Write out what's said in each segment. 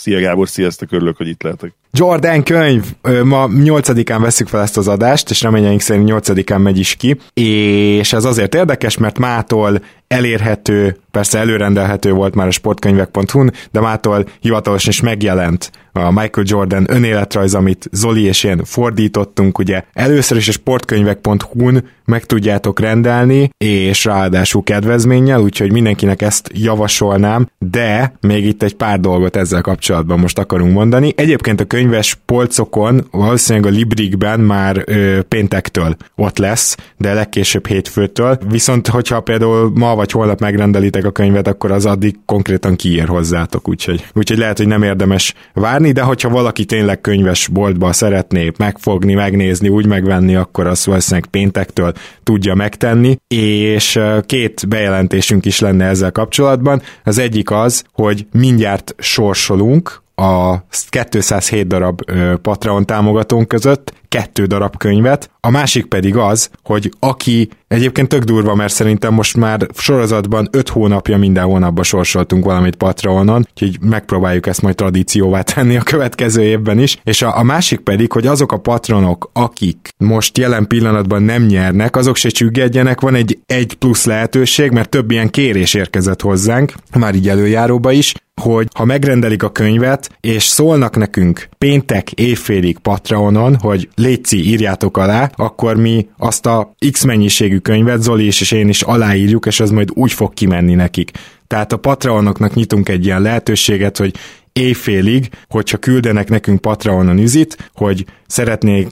Szia Gábor, sziasztok, örülök, hogy itt lehetek. Jordan könyv! Ma 8-án veszük fel ezt az adást, és reményeink szerint 8-án megy is ki, és ez azért érdekes, mert mától elérhető, persze előrendelhető volt már a sportkönyvek.hu-n, de mától hivatalosan is megjelent a Michael Jordan önéletrajz, amit Zoli és én fordítottunk, ugye először is a sportkönyvek.hu-n meg tudjátok rendelni, és ráadásul kedvezménnyel, úgyhogy mindenkinek ezt javasolnám, de még itt egy pár dolgot ezzel kapcsolatban most akarunk mondani. Egyébként a könyves polcokon, valószínűleg a Librikben már ö, péntektől ott lesz, de legkésőbb hétfőtől, viszont hogyha például ma vagy holnap megrendelitek a könyvet, akkor az addig konkrétan kiír hozzátok, úgyhogy, úgyhogy lehet, hogy nem érdemes várni, de hogyha valaki tényleg könyves boltba szeretné megfogni, megnézni, úgy megvenni, akkor azt valószínűleg péntektől tudja megtenni, és két bejelentésünk is lenne ezzel kapcsolatban. Az egyik az, hogy mindjárt sorsolunk a 207 darab Patreon támogatónk között kettő darab könyvet, a másik pedig az, hogy aki egyébként tök durva, mert szerintem most már sorozatban 5 hónapja minden hónapban sorsoltunk valamit Patreonon, úgyhogy megpróbáljuk ezt majd tradícióvá tenni a következő évben is, és a, a másik pedig, hogy azok a patronok, akik most jelen pillanatban nem nyernek, azok se csüggedjenek, van egy egy plusz lehetőség, mert több ilyen kérés érkezett hozzánk, már így előjáróba is, hogy ha megrendelik a könyvet, és szólnak nekünk péntek évfélig Patreonon, hogy létszi, írjátok alá, akkor mi azt a X mennyiségű könyvet, Zoli is és én is aláírjuk, és az majd úgy fog kimenni nekik. Tehát a Patreonoknak nyitunk egy ilyen lehetőséget, hogy éjfélig, hogyha küldenek nekünk Patreonon üzit, hogy szeretnék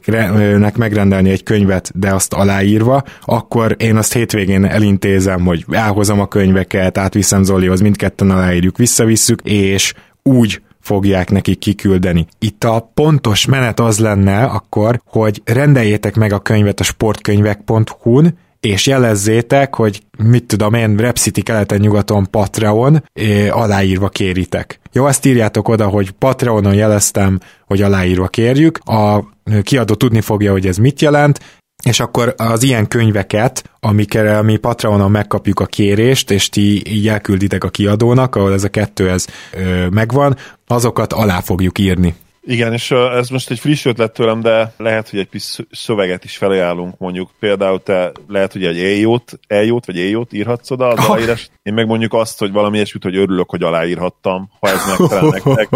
megrendelni egy könyvet, de azt aláírva, akkor én azt hétvégén elintézem, hogy elhozom a könyveket, átviszem Zolihoz, mindketten aláírjuk, visszavisszük, és úgy fogják nekik kiküldeni. Itt a pontos menet az lenne akkor, hogy rendeljétek meg a könyvet a sportkönyvek.hu-n, és jelezzétek, hogy mit tudom én, Repcity keleten-nyugaton Patreon aláírva kéritek. Jó, azt írjátok oda, hogy Patreonon jeleztem, hogy aláírva kérjük, a kiadó tudni fogja, hogy ez mit jelent, és akkor az ilyen könyveket, amikre mi Patreonon megkapjuk a kérést, és ti így elkülditek a kiadónak, ahol ez a kettő ez ö, megvan, azokat alá fogjuk írni. Igen, és ez most egy friss ötlet tőlem, de lehet, hogy egy kis szöveget is felajánlunk, mondjuk. Például te lehet, hogy egy eljót, eljót vagy eljót írhatsz oda az aláírás. Én meg mondjuk azt, hogy valami ilyesmit, hogy örülök, hogy aláírhattam, ha ez megfelel nektek,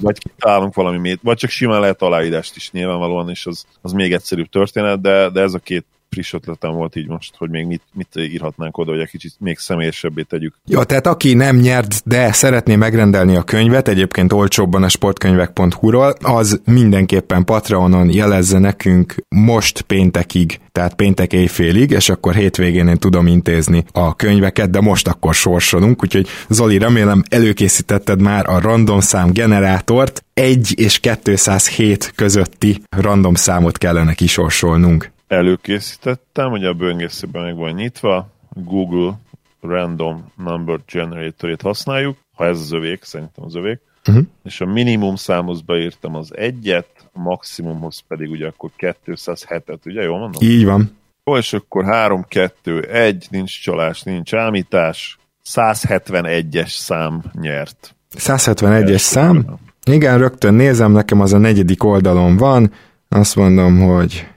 vagy találunk valami, vagy csak simán lehet aláírást is nyilvánvalóan, és az, az még egyszerűbb történet, de, de ez a két friss ötletem volt így most, hogy még mit, mit írhatnánk oda, hogy egy kicsit még személyesebbé tegyük. Jó, tehát aki nem nyert, de szeretné megrendelni a könyvet, egyébként olcsóbban a sportkönyvek.hu-ról, az mindenképpen Patreonon jelezze nekünk most péntekig, tehát péntek éjfélig, és akkor hétvégén én tudom intézni a könyveket, de most akkor sorsolunk, úgyhogy Zoli, remélem előkészítetted már a random szám generátort, 1 és 207 közötti random számot kellene kisorsolnunk előkészítettem, hogy a böngészőben meg van nyitva, Google Random Number Generator-ét használjuk, ha ez az övék, szerintem az övék, uh-huh. és a minimum számhoz beírtam az egyet, a maximumhoz pedig ugye akkor 207-et, ugye jól mondom? Így van. Jó, és akkor 3, 2, 1, nincs csalás, nincs ámítás, 171-es szám nyert. 171-es szám? Igen, rögtön nézem, nekem az a negyedik oldalon van, azt mondom, hogy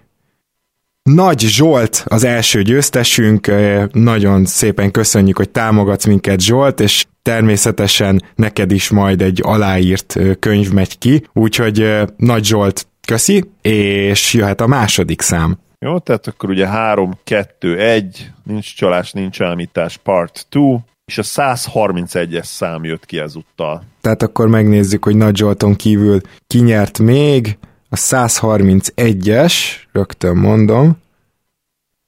nagy Zsolt az első győztesünk, nagyon szépen köszönjük, hogy támogatsz minket Zsolt, és természetesen neked is majd egy aláírt könyv megy ki, úgyhogy Nagy Zsolt köszi, és jöhet a második szám. Jó, tehát akkor ugye 3, 2, 1, nincs csalás, nincs ámítás, part 2, és a 131-es szám jött ki ezúttal. Tehát akkor megnézzük, hogy Nagy Zsolton kívül kinyert még, a 131-es, rögtön mondom,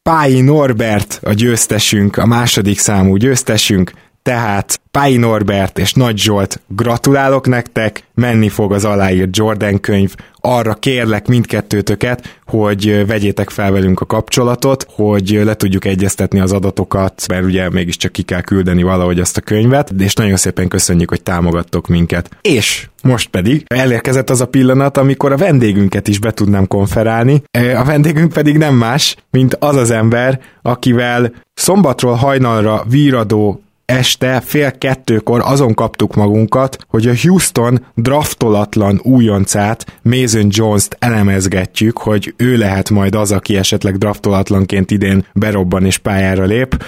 Pályi Norbert a győztesünk, a második számú győztesünk, tehát Pályi Norbert és Nagy Zsolt, gratulálok nektek, menni fog az aláírt Jordan könyv, arra kérlek mindkettőtöket, hogy vegyétek fel velünk a kapcsolatot, hogy le tudjuk egyeztetni az adatokat, mert ugye mégiscsak ki kell küldeni valahogy azt a könyvet, és nagyon szépen köszönjük, hogy támogattok minket. És most pedig elérkezett az a pillanat, amikor a vendégünket is be tudnám konferálni. A vendégünk pedig nem más, mint az az ember, akivel szombatról hajnalra víradó este fél kettőkor azon kaptuk magunkat, hogy a Houston draftolatlan újoncát, Mason Jones-t elemezgetjük, hogy ő lehet majd az, aki esetleg draftolatlanként idén berobban és pályára lép.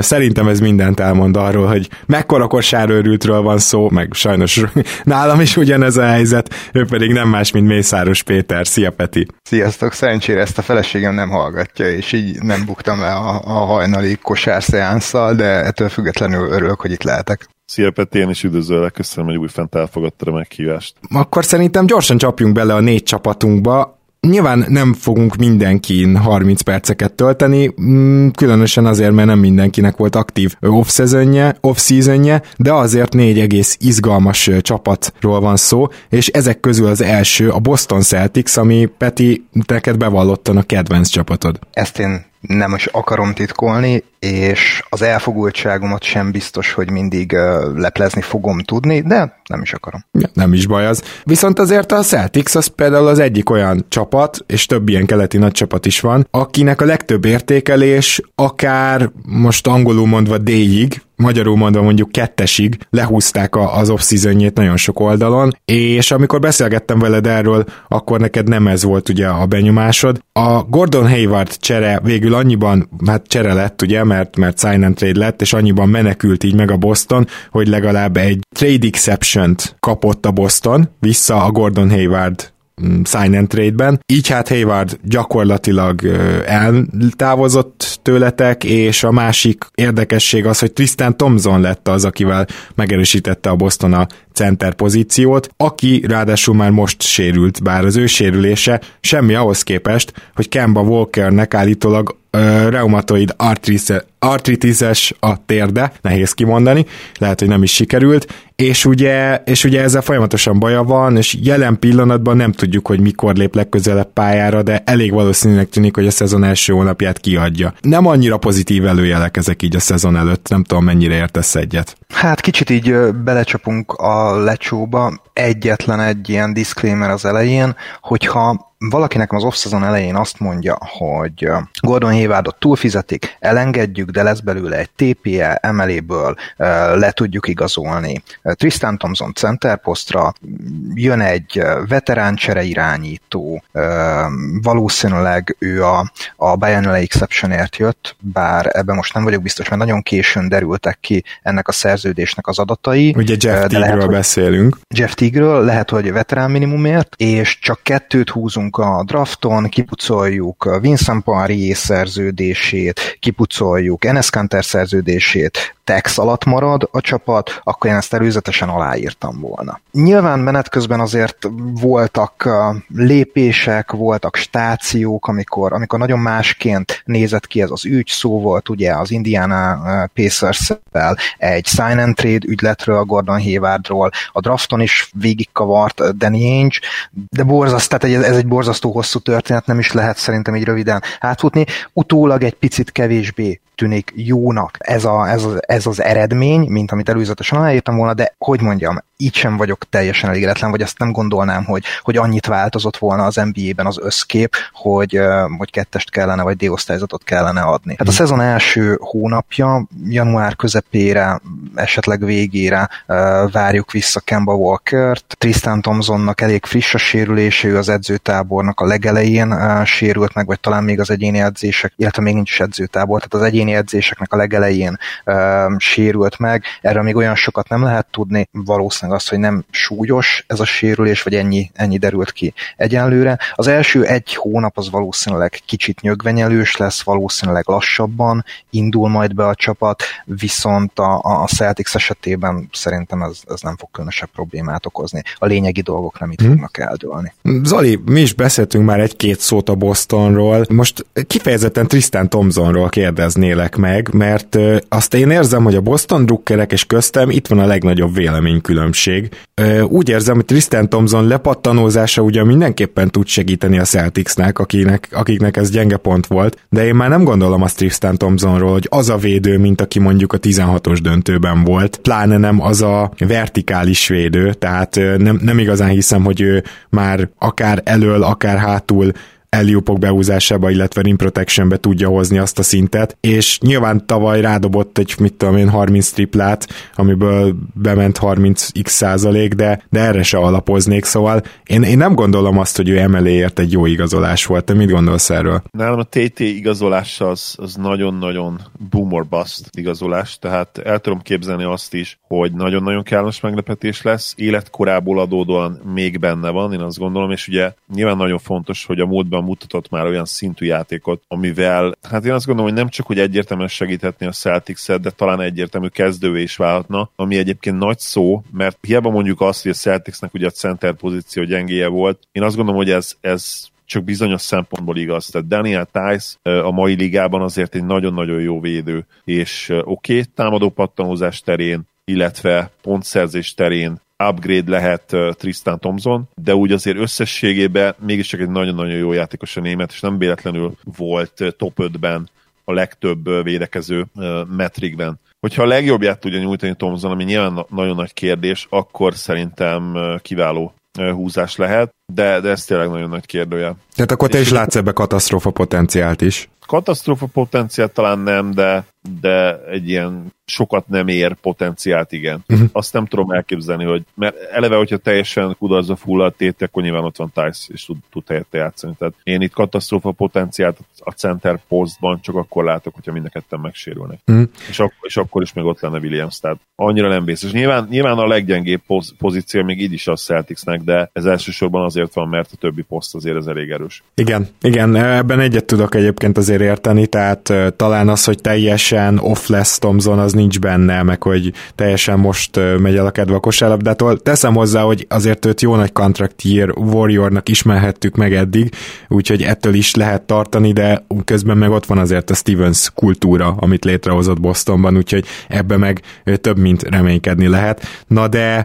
Szerintem ez mindent elmond arról, hogy mekkora kosárőrültről van szó, meg sajnos nálam is ugyanez a helyzet, ő pedig nem más, mint Mészáros Péter. Szia Peti! Sziasztok! Szerencsére ezt a feleségem nem hallgatja, és így nem buktam le a, a hajnali kosárszеánszal, de ettől függetlenül örülök, hogy itt lehetek. Szia Peti, én is üdvözöllek, köszönöm, hogy újfent elfogadtad a meghívást. Akkor szerintem gyorsan csapjunk bele a négy csapatunkba. Nyilván nem fogunk mindenkin 30 perceket tölteni, mm, különösen azért, mert nem mindenkinek volt aktív off-seasonje, off-seasonje, de azért négy egész izgalmas csapatról van szó, és ezek közül az első a Boston Celtics, ami Peti, neked bevallottan a kedvenc csapatod. Ezt én nem is akarom titkolni, és az elfogultságomat sem biztos, hogy mindig leplezni fogom tudni, de nem is akarom. Nem is baj az. Viszont azért a Celtics az például az egyik olyan csapat, és több ilyen keleti nagy csapat is van, akinek a legtöbb értékelés akár most angolul mondva D-ig, magyarul mondva mondjuk kettesig lehúzták az off nagyon sok oldalon, és amikor beszélgettem veled erről, akkor neked nem ez volt ugye a benyomásod. A Gordon Hayward csere végül annyiban, hát csere lett ugye, mert, mert sign and trade lett, és annyiban menekült így meg a Boston, hogy legalább egy trade exception-t kapott a Boston vissza a Gordon Hayward sign and trade-ben. Így hát Hayward gyakorlatilag eltávozott tőletek, és a másik érdekesség az, hogy Tristan Thompson lett az, akivel megerősítette a Boston a center pozíciót, aki ráadásul már most sérült, bár az ő sérülése semmi ahhoz képest, hogy Kemba Walkernek állítólag reumatoid artritis a térde, nehéz kimondani, lehet, hogy nem is sikerült, és ugye, és ugye ezzel folyamatosan baja van, és jelen pillanatban nem tudjuk, hogy mikor lép legközelebb pályára, de elég valószínűleg tűnik, hogy a szezon első hónapját kiadja. Nem annyira pozitív előjelek ezek így a szezon előtt, nem tudom mennyire értesz egyet. Hát kicsit így belecsapunk a lecsóba, egyetlen egy ilyen disclaimer az elején, hogyha valakinek az off elején azt mondja, hogy Gordon Haywardot túlfizetik, elengedjük, de lesz belőle egy TPE, emeléből le tudjuk igazolni. Tristan Thompson center posztra, jön egy veterán csere irányító, valószínűleg ő a, a biannual exceptionért jött, bár ebben most nem vagyok biztos, mert nagyon későn derültek ki ennek a szerződésnek az adatai. Ugye Jeff Teague-ről beszélünk. Jeff Teague-ről, lehet, hogy veterán minimumért, és csak kettőt húzunk dolgozunk a drafton, kipucoljuk Vincent Poirier szerződését, kipucoljuk Enes Kanter szerződését, tex alatt marad a csapat, akkor én ezt előzetesen aláírtam volna. Nyilván menet közben azért voltak lépések, voltak stációk, amikor, amikor nagyon másként nézett ki ez az ügy, szó volt ugye az Indiana pacers egy sign and trade ügyletről, Gordon Haywardról, a drafton is végigkavart Danny Ainge, de borzaszt, tehát ez egy borzasztó hosszú történet, nem is lehet szerintem így röviden átfutni. Utólag egy picit kevésbé tűnik jónak ez, a, ez, a, ez az eredmény, mint amit előzetesen aláírtam volna, de hogy mondjam, így sem vagyok teljesen elégedetlen, vagy azt nem gondolnám, hogy, hogy annyit változott volna az NBA-ben az összkép, hogy, hogy kettest kellene, vagy D-osztályzatot kellene adni. Hát a szezon első hónapja, január közepére, esetleg végére várjuk vissza Kemba Walker-t. Tristan Thompsonnak elég friss a sérülése, ő az edzőtábornak a legelején sérült meg, vagy talán még az egyéni edzések, illetve még nincs is edzőtábor, tehát az egyéni edzéseknek a legelején sérült meg. Erről még olyan sokat nem lehet tudni, valószínűleg valószínűleg az, hogy nem súlyos ez a sérülés, vagy ennyi, ennyi derült ki egyenlőre. Az első egy hónap az valószínűleg kicsit nyögvenyelős lesz, valószínűleg lassabban indul majd be a csapat, viszont a, a Celtics esetében szerintem ez, ez nem fog különösebb problémát okozni. A lényegi dolgok nem itt hmm. fognak eldőlni. Zoli, mi is beszéltünk már egy-két szót a Bostonról. Most kifejezetten Tristan Thompsonról kérdeznélek meg, mert azt én érzem, hogy a Boston drukkerek és köztem itt van a legnagyobb véleménykülönbség. Úgy érzem, hogy Tristan Thompson lepattanózása ugye mindenképpen tud segíteni a Celticsnek, akinek, akiknek ez gyenge pont volt, de én már nem gondolom azt Tristan Thompsonról, hogy az a védő, mint aki mondjuk a 16-os döntőben volt, pláne nem az a vertikális védő, tehát nem, nem igazán hiszem, hogy ő már akár elől, akár hátul elliupok behúzásába, illetve rim protectionbe tudja hozni azt a szintet, és nyilván tavaly rádobott egy, mit tudom én, 30 triplát, amiből bement 30x százalék, de, de erre se alapoznék, szóval én, én nem gondolom azt, hogy ő emeléért egy jó igazolás volt. Te mit gondolsz erről? Nálam a TT igazolás az, az nagyon-nagyon boom or bust igazolás, tehát el tudom képzelni azt is, hogy nagyon-nagyon kellemes meglepetés lesz, életkorából adódóan még benne van, én azt gondolom, és ugye nyilván nagyon fontos, hogy a múltban múltban mutatott már olyan szintű játékot, amivel, hát én azt gondolom, hogy nem csak, hogy egyértelműen segíthetni a Celtics-et, de talán egyértelmű kezdővé is válhatna, ami egyébként nagy szó, mert hiába mondjuk azt, hogy a Celticsnek ugye a center pozíció gyengéje volt, én azt gondolom, hogy ez, ez csak bizonyos szempontból igaz. Tehát Daniel Tice a mai ligában azért egy nagyon-nagyon jó védő, és oké, okay, támadó pattanózás terén, illetve pontszerzés terén upgrade lehet Tristan Thompson, de úgy azért összességében mégiscsak egy nagyon-nagyon jó játékos a német, és nem véletlenül volt top 5-ben a legtöbb védekező metrikben. Hogyha a legjobbját tudja nyújtani Thompson, ami nyilván nagyon nagy kérdés, akkor szerintem kiváló húzás lehet, de, de ez tényleg nagyon nagy kérdője. Tehát akkor te és is látsz ebbe katasztrófa potenciált is? Katasztrófa potenciált talán nem, de, de egy ilyen sokat nem ér potenciált, igen. Uh-huh. Azt nem tudom elképzelni, hogy, mert eleve, hogyha teljesen kudarcba fulladt tét, akkor nyilván ott van Tice, és tud, tud helyette játszani. Tehát én itt katasztrófa potenciált a center postban csak akkor látok, hogyha mind a ketten megsérülnek. Uh-huh. És, ak- és akkor is még ott lenne Williams, tehát annyira nem biztos. Nyilván, nyilván a leggyengébb poz- pozíció még így is a Celticsnek, de ez elsősorban azért van, mert a többi poszt azért ez elég erős. Igen, igen, ebben egyet tudok egyébként azért érteni, tehát talán az, hogy teljesen off lesz Thompson, az nincs benne, meg hogy teljesen most megy el a kedve a kosárlabdától. Teszem hozzá, hogy azért őt jó nagy contract year Warriornak ismerhettük meg eddig, úgyhogy ettől is lehet tartani, de közben meg ott van azért a Stevens kultúra, amit létrehozott Bostonban, úgyhogy ebbe meg több mint reménykedni lehet. Na de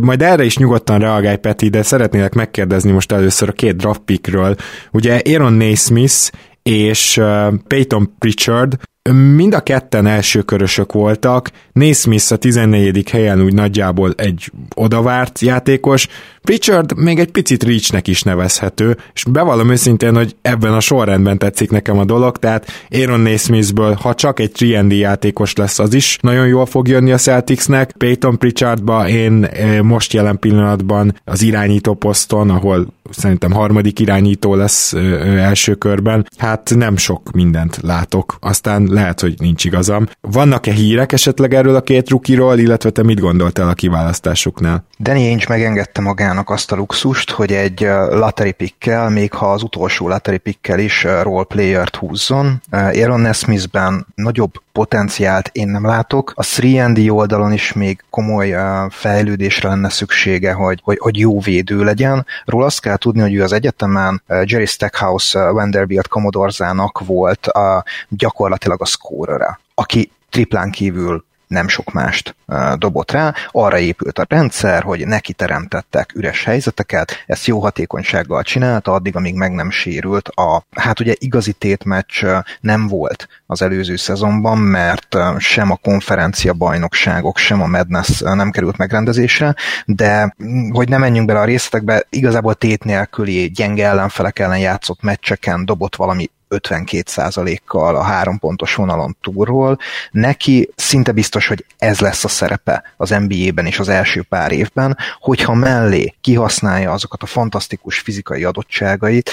majd erre is nyugodtan reagálj, Peti, de szeretnélek megkérdezni most először a két draft pickről. Ugye Aaron Naismith és Peyton Pritchard Mind a ketten első körösök voltak, Naismith a 14. helyen úgy nagyjából egy odavárt játékos, Richard még egy picit Reachnek is nevezhető, és bevallom őszintén, hogy ebben a sorrendben tetszik nekem a dolog, tehát Aaron Naismithből, ha csak egy 3 játékos lesz, az is nagyon jól fog jönni a Celticsnek. Peyton Pritchardba én eh, most jelen pillanatban az irányító poszton, ahol szerintem harmadik irányító lesz eh, első körben, hát nem sok mindent látok. Aztán lehet, hogy nincs igazam. Vannak-e hírek esetleg erről a két rukiról, illetve te mit gondoltál a kiválasztásuknál? Danny Ainge megengedte magának azt a luxust, hogy egy lottery pickkel, még ha az utolsó lottery pickkel is role player-t húzzon. Aaron Nesmithben nagyobb potenciált én nem látok. A 3D oldalon is még komoly fejlődésre lenne szüksége, hogy, hogy, hogy jó védő legyen. Róla azt kell tudni, hogy ő az egyetemen Jerry Stackhouse Vanderbilt Commodore-zának volt a, gyakorlatilag a scorere, aki triplán kívül nem sok mást dobott rá. Arra épült a rendszer, hogy neki teremtettek üres helyzeteket, ezt jó hatékonysággal csinálta, addig, amíg meg nem sérült. A, hát ugye igazi tétmeccs nem volt az előző szezonban, mert sem a konferencia bajnokságok, sem a Madness nem került megrendezésre, de hogy nem menjünk bele a részletekbe, igazából tét nélküli gyenge ellenfelek ellen játszott meccseken dobott valami 52%-kal a három pontos vonalon túlról. Neki szinte biztos, hogy ez lesz a szerepe az NBA-ben és az első pár évben, hogyha mellé kihasználja azokat a fantasztikus fizikai adottságait,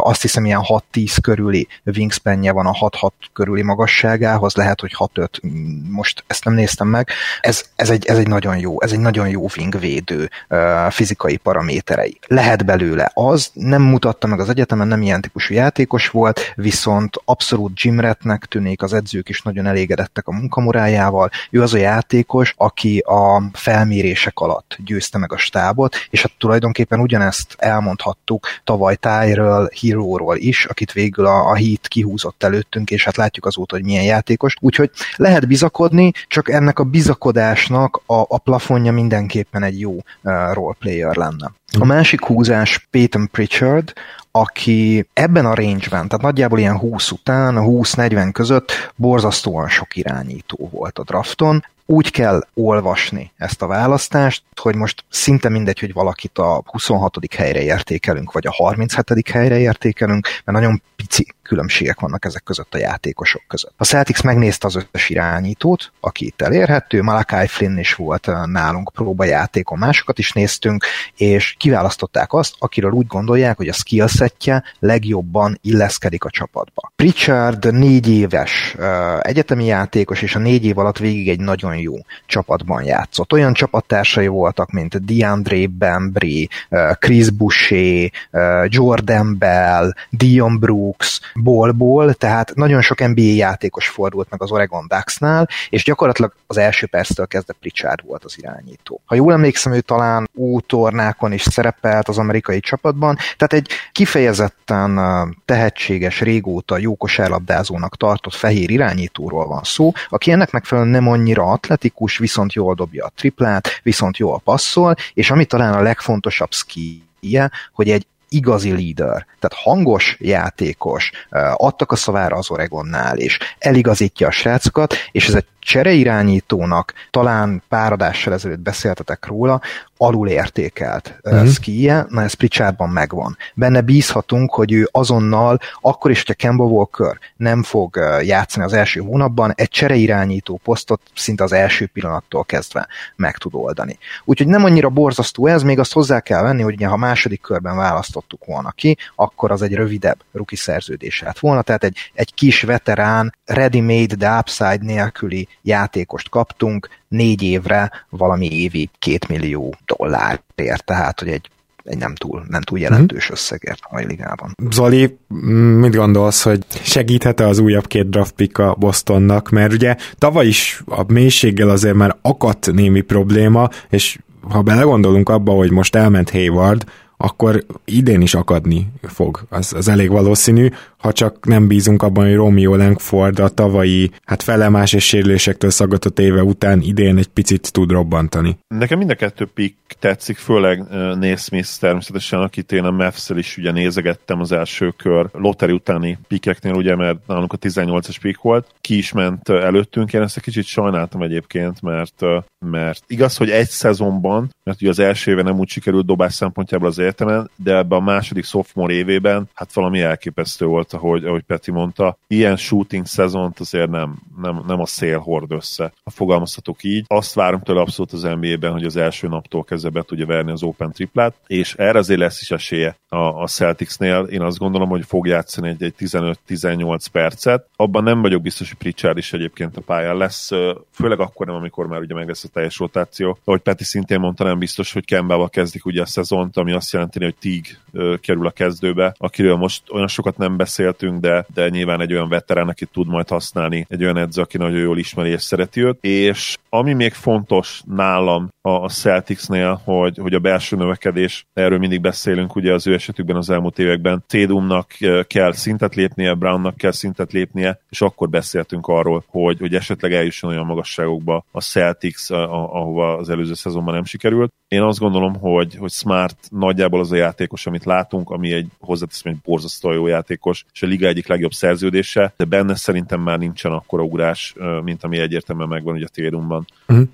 azt hiszem ilyen 6-10 körüli wingspanje van a 6-6 körüli magasságához, lehet, hogy 6-5, most ezt nem néztem meg. Ez, ez, egy, ez egy nagyon jó, ez egy nagyon jó wingvédő fizikai paraméterei. Lehet belőle az, nem mutatta meg az egyetemen, nem ilyen típusú játékos volt, viszont abszolút gymretnek tűnik, az edzők is nagyon elégedettek a munkamorájával. Ő az a játékos, aki a felmérések alatt győzte meg a stábot, és hát tulajdonképpen ugyanezt elmondhattuk tavaly Tyről, Hero-ról is, akit végül a, a Heat kihúzott előttünk, és hát látjuk azóta, hogy milyen játékos. Úgyhogy lehet bizakodni, csak ennek a bizakodásnak a, a plafonja mindenképpen egy jó uh, roleplayer lenne. A másik húzás Peyton Pritchard, aki ebben a range-ben, tehát nagyjából ilyen 20 után, 20-40 között borzasztóan sok irányító volt a drafton, úgy kell olvasni ezt a választást, hogy most szinte mindegy, hogy valakit a 26. helyre értékelünk, vagy a 37. helyre értékelünk, mert nagyon pici különbségek vannak ezek között a játékosok között. A Celtics megnézte az összes irányítót, aki itt elérhető, Malakai Flynn is volt nálunk próbajátékon, másokat is néztünk, és kiválasztották azt, akiről úgy gondolják, hogy a skillsetje legjobban illeszkedik a csapatba. Pritchard négy éves egyetemi játékos, és a négy év alatt végig egy nagyon jó csapatban játszott. Olyan csapattársai voltak, mint DeAndre Bembry, Chris Boucher, Jordan Bell, Dion Brooks, Ballból, tehát nagyon sok NBA játékos fordult meg az Oregon Ducksnál, és gyakorlatilag az első perctől kezdve Pritchard volt az irányító. Ha jól emlékszem, ő talán útornákon is szerepelt az amerikai csapatban, tehát egy kifejezetten tehetséges, régóta jó kosárlabdázónak tartott fehér irányítóról van szó, aki ennek megfelelően nem annyira atletikus, viszont jól dobja a triplát, viszont jól passzol, és ami talán a legfontosabb ski hogy egy igazi líder, tehát hangos játékos, adtak a szavára az Oregonnál, és eligazítja a srácokat, és ez egy csereirányítónak, talán pár adással ezelőtt beszéltetek róla, alul értékelt mm-hmm. skije, na ez Pritchardban megvan. Benne bízhatunk, hogy ő azonnal, akkor is, hogyha Kemba Walker nem fog játszani az első hónapban, egy csereirányító posztot szinte az első pillanattól kezdve meg tud oldani. Úgyhogy nem annyira borzasztó ez, még azt hozzá kell venni, hogy ugye, ha második körben választottuk volna ki, akkor az egy rövidebb ruki szerződés lett volna, tehát egy, egy kis veterán, ready-made, de upside nélküli játékost kaptunk négy évre valami évi két millió dollárért, tehát hogy egy egy nem túl, nem túl jelentős mhm. összegért a mai ligában. Zoli, mit gondolsz, hogy segíthet-e az újabb két draft pick a Bostonnak? Mert ugye tavaly is a mélységgel azért már akadt némi probléma, és ha belegondolunk abba, hogy most elment Hayward, akkor idén is akadni fog. Az, az elég valószínű, ha csak nem bízunk abban, hogy Romeo Langford a tavalyi hát felemás és sérülésektől szaggatott éve után idén egy picit tud robbantani. Nekem mind a kettő pick tetszik, főleg uh, Smith természetesen, akit én a mavs is ugye nézegettem az első kör lottery utáni pikeknél, ugye, mert nálunk a 18-as pick volt, ki is ment előttünk, én ezt egy kicsit sajnáltam egyébként, mert, mert igaz, hogy egy szezonban, mert ugye az első éve nem úgy sikerült dobás szempontjából az egyetemen, de ebben a második sophomore évében hát valami elképesztő volt, ahogy, ahogy Peti mondta. Ilyen shooting szezont azért nem, nem, nem a szél hord össze, ha fogalmazhatok így. Azt várom tőle abszolút az NBA-ben, hogy az első naptól kezdve be tudja verni az open triplát, és erre azért lesz is esélye a, a Celticsnél. Én azt gondolom, hogy fog játszani egy, egy 15-18 percet. Abban nem vagyok biztos, hogy Pritchard is egyébként a pályán lesz, főleg akkor nem, amikor már ugye meg lesz a teljes rotáció. Ahogy Peti szintén mondta, nem biztos, hogy Kembával kezdik ugye a szezont, ami azt jelenti, hogy Tig kerül a kezdőbe, akiről most olyan sokat nem beszéltünk, de, de nyilván egy olyan veterán, aki tud majd használni, egy olyan edző, aki nagyon jól ismeri és szereti őt. És ami még fontos nálam a Celticsnél, hogy, hogy a belső növekedés, erről mindig beszélünk, ugye az ő esetükben az elmúlt években Tédumnak kell szintet lépnie, Brownnak kell szintet lépnie, és akkor beszéltünk arról, hogy, hogy esetleg eljusson olyan magasságokba a Celtics, ahova az előző szezonban nem sikerült. Én azt gondolom, hogy, hogy Smart nagyjából az a játékos, amit látunk, ami egy hozzáteszem egy borzasztó jó játékos, és a liga egyik legjobb szerződése, de benne szerintem már nincsen akkora ugrás, mint ami egyértelműen megvan ugye a Tédumban. Uh-huh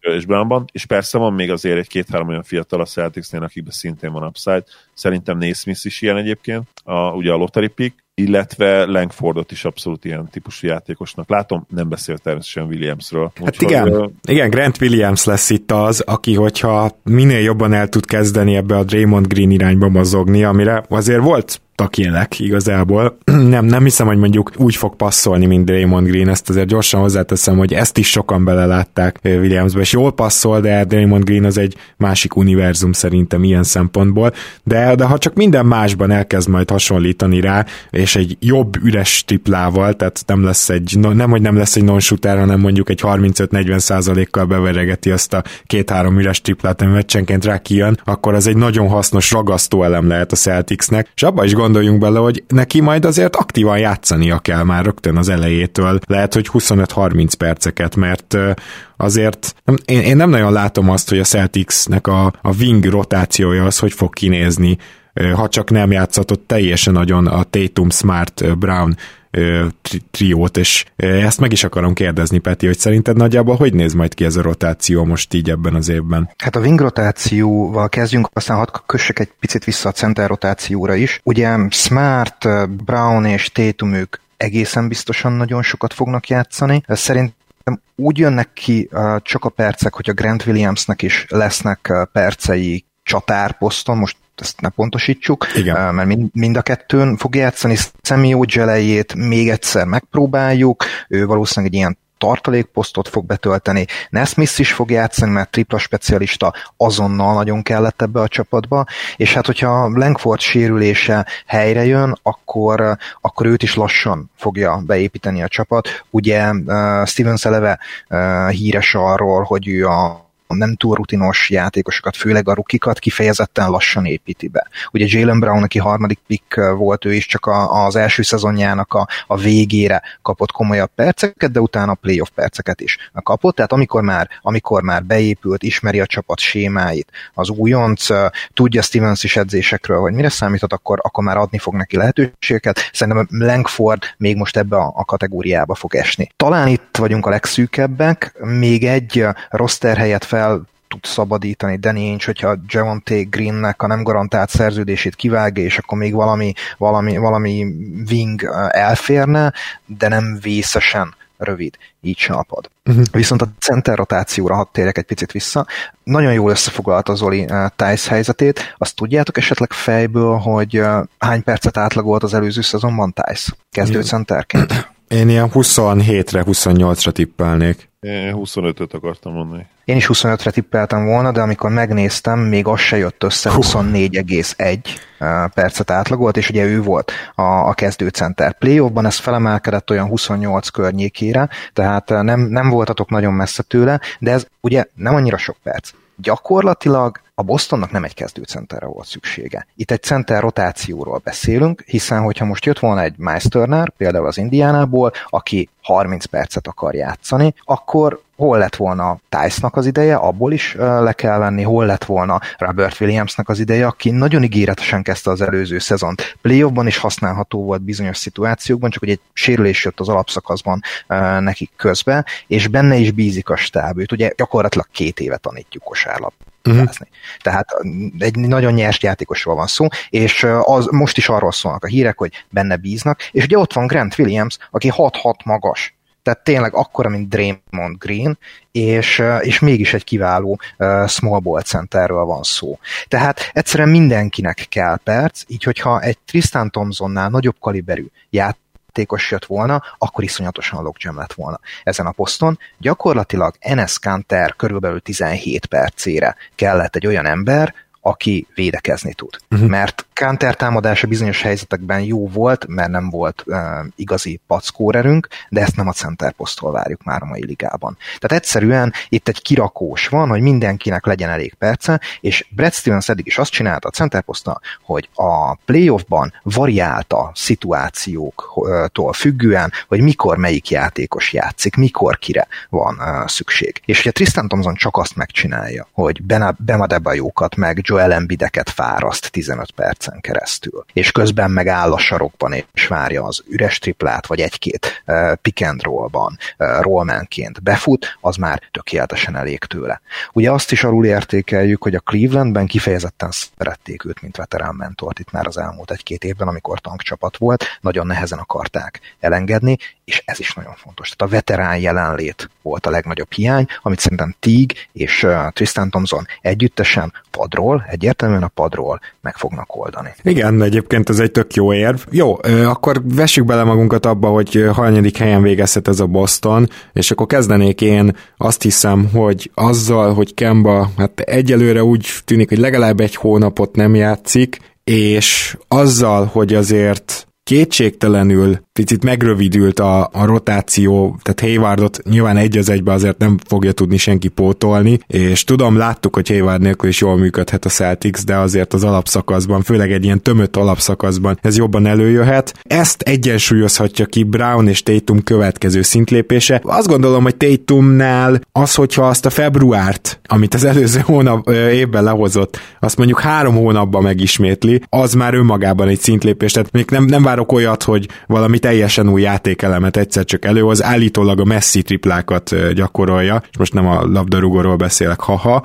és Brownban, és persze van még azért egy-két-három olyan fiatal a Celticsnél, akikben szintén van upside. Szerintem Naismith is ilyen egyébként, a, ugye a lottery pick, illetve Langfordot is abszolút ilyen típusú játékosnak látom, nem beszél természetesen Williamsről. Hát Úgyhogy, igen, uh, igen, Grant Williams lesz itt az, aki, hogyha minél jobban el tud kezdeni ebbe a Draymond Green irányba mozogni, amire azért volt takélek igazából. nem, nem hiszem, hogy mondjuk úgy fog passzolni, mint Draymond Green, ezt azért gyorsan hozzáteszem, hogy ezt is sokan belelátták Williamsbe, és jól passzol, de Draymond Green az egy másik univerzum szerintem ilyen szempontból, de, de ha csak minden másban elkezd majd hasonlítani rá, és egy jobb üres triplával, tehát nem lesz egy, nem, hogy nem lesz egy non-shooter, hanem mondjuk egy 35-40 százalékkal beveregeti azt a két-három üres triplát, ami meccsenként rá kijön, akkor az egy nagyon hasznos ragasztó elem lehet a Celticsnek, és abban is gondoljunk bele, hogy neki majd azért aktívan játszania kell már rögtön az elejétől, lehet, hogy 25-30 perceket, mert azért én, én nem nagyon látom azt, hogy a Celticsnek a, a wing rotációja az hogy fog kinézni, ha csak nem játszatott teljesen nagyon a Tatum, Smart, Brown tri- triót, és ezt meg is akarom kérdezni, Peti, hogy szerinted nagyjából hogy néz majd ki ez a rotáció most így ebben az évben? Hát a wing rotációval kezdjünk, aztán hadd kössek egy picit vissza a center rotációra is. Ugye Smart, Brown és Tatum ők egészen biztosan nagyon sokat fognak játszani. Szerintem úgy jönnek ki csak a percek, hogy a Grant Williamsnek is lesznek percei csatárposzton, most ezt ne pontosítsuk, Igen. mert mind, a kettőn fog játszani. Személyó Gelejét még egyszer megpróbáljuk, ő valószínűleg egy ilyen tartalékposztot fog betölteni, Nesmith is fog játszani, mert tripla specialista azonnal nagyon kellett ebbe a csapatba, és hát hogyha Langford sérülése helyre jön, akkor, akkor őt is lassan fogja beépíteni a csapat. Ugye uh, Steven eleve uh, híres arról, hogy ő a nem túl rutinos játékosokat, főleg a rukikat kifejezetten lassan építi be. Ugye Jalen Brown, aki harmadik pick volt, ő is csak a, az első szezonjának a, a végére kapott komolyabb perceket, de utána a playoff perceket is kapott, tehát amikor már, amikor már beépült, ismeri a csapat sémáit, az újonc, tudja Stevens is edzésekről, hogy mire számíthat, akkor, akkor már adni fog neki lehetőségeket. Szerintem Langford még most ebbe a, a kategóriába fog esni. Talán itt vagyunk a legszűkebbek, még egy roster helyet fel fel tud szabadítani Danny Ainge, hogyha Javonte Greennek a nem garantált szerződését kivágja, és akkor még valami, valami, valami wing elférne, de nem vészesen rövid, így csalpad. Uh-huh. Viszont a center rotációra hadd térjek egy picit vissza. Nagyon jól összefoglalta Zoli uh, Tice helyzetét. Azt tudjátok esetleg fejből, hogy uh, hány percet átlagolt az előző szezonban Tice kezdő centerként? Én ilyen 27-re, 28-ra tippelnék. Én 25-öt akartam mondani. Én is 25-re tippeltem volna, de amikor megnéztem, még az se jött össze, 24,1 percet átlagolt, és ugye ő volt a, a kezdőcenter playoffban, ez felemelkedett olyan 28 környékére, tehát nem, nem voltatok nagyon messze tőle, de ez ugye nem annyira sok perc. Gyakorlatilag a Bostonnak nem egy kezdőcenterre volt szüksége. Itt egy center rotációról beszélünk, hiszen hogyha most jött volna egy Miles Turner, például az Indiánából, aki 30 percet akar játszani, akkor hol lett volna Tice-nak az ideje, abból is le kell venni, hol lett volna Robert Williamsnak az ideje, aki nagyon ígéretesen kezdte az előző szezont. Playoffban is használható volt bizonyos szituációkban, csak hogy egy sérülés jött az alapszakaszban nekik közbe, és benne is bízik a stáb. Őt ugye gyakorlatilag két éve tanítjuk kosárlap Uh-huh. Tehát egy nagyon nyers játékosról van szó, és az most is arról szólnak a hírek, hogy benne bíznak, és ugye ott van Grant Williams, aki 6-6 magas, tehát tényleg akkora, mint Draymond Green, és, és mégis egy kiváló uh, small ball centerről van szó. Tehát egyszerűen mindenkinek kell perc, így hogyha egy Tristan Thompsonnál nagyobb kaliberű ját, játékos jött volna, akkor iszonyatosan logjam lett volna ezen a poszton. Gyakorlatilag Enes Kanter körülbelül 17 percére kellett egy olyan ember, aki védekezni tud. Uh-huh. Mert counter támadása bizonyos helyzetekben jó volt, mert nem volt uh, igazi packórerünk, de ezt nem a center posztól várjuk már a mai ligában. Tehát egyszerűen itt egy kirakós van, hogy mindenkinek legyen elég perce, és Brad Stevens eddig is azt csinálta a center poszttal, hogy a playoffban variálta szituációktól függően, hogy mikor melyik játékos játszik, mikor kire van uh, szükség. És ugye Tristan Thompson csak azt megcsinálja, hogy Bema Debajókat, meg Joel Embideket fáraszt 15 percen keresztül, és közben megáll a sarokban, és várja az üres triplát, vagy egy-két uh, pick and rollban, uh, rollmanként befut, az már tökéletesen elég tőle. Ugye azt is alul értékeljük, hogy a Clevelandben kifejezetten szerették őt, mint veterán mentort itt már az elmúlt egy-két évben, amikor tankcsapat volt, nagyon nehezen akarták elengedni, és ez is nagyon fontos. Tehát a veterán jelenlét volt a legnagyobb hiány, amit szerintem Tig és uh, Tristan Thompson együttesen padról, egyértelműen a padról meg fognak oldani. Igen, egyébként ez egy tök jó érv. Jó, akkor vessük bele magunkat abba, hogy hanyadik helyen végezhet ez a Boston, és akkor kezdenék én azt hiszem, hogy azzal, hogy Kemba hát egyelőre úgy tűnik, hogy legalább egy hónapot nem játszik, és azzal, hogy azért kétségtelenül picit megrövidült a, a rotáció, tehát Haywardot nyilván egy az egybe azért nem fogja tudni senki pótolni, és tudom, láttuk, hogy Hayward nélkül is jól működhet a Celtics, de azért az alapszakaszban, főleg egy ilyen tömött alapszakaszban ez jobban előjöhet. Ezt egyensúlyozhatja ki Brown és Tatum következő szintlépése. Azt gondolom, hogy Tatumnál az, hogyha azt a februárt, amit az előző hónap évben lehozott, azt mondjuk három hónapban megismétli, az már önmagában egy szintlépés. Tehát még nem, nem várok olyat, hogy valamit teljesen új játékelemet egyszer csak előhoz, állítólag a messzi triplákat gyakorolja, és most nem a labdarúgóról beszélek, haha,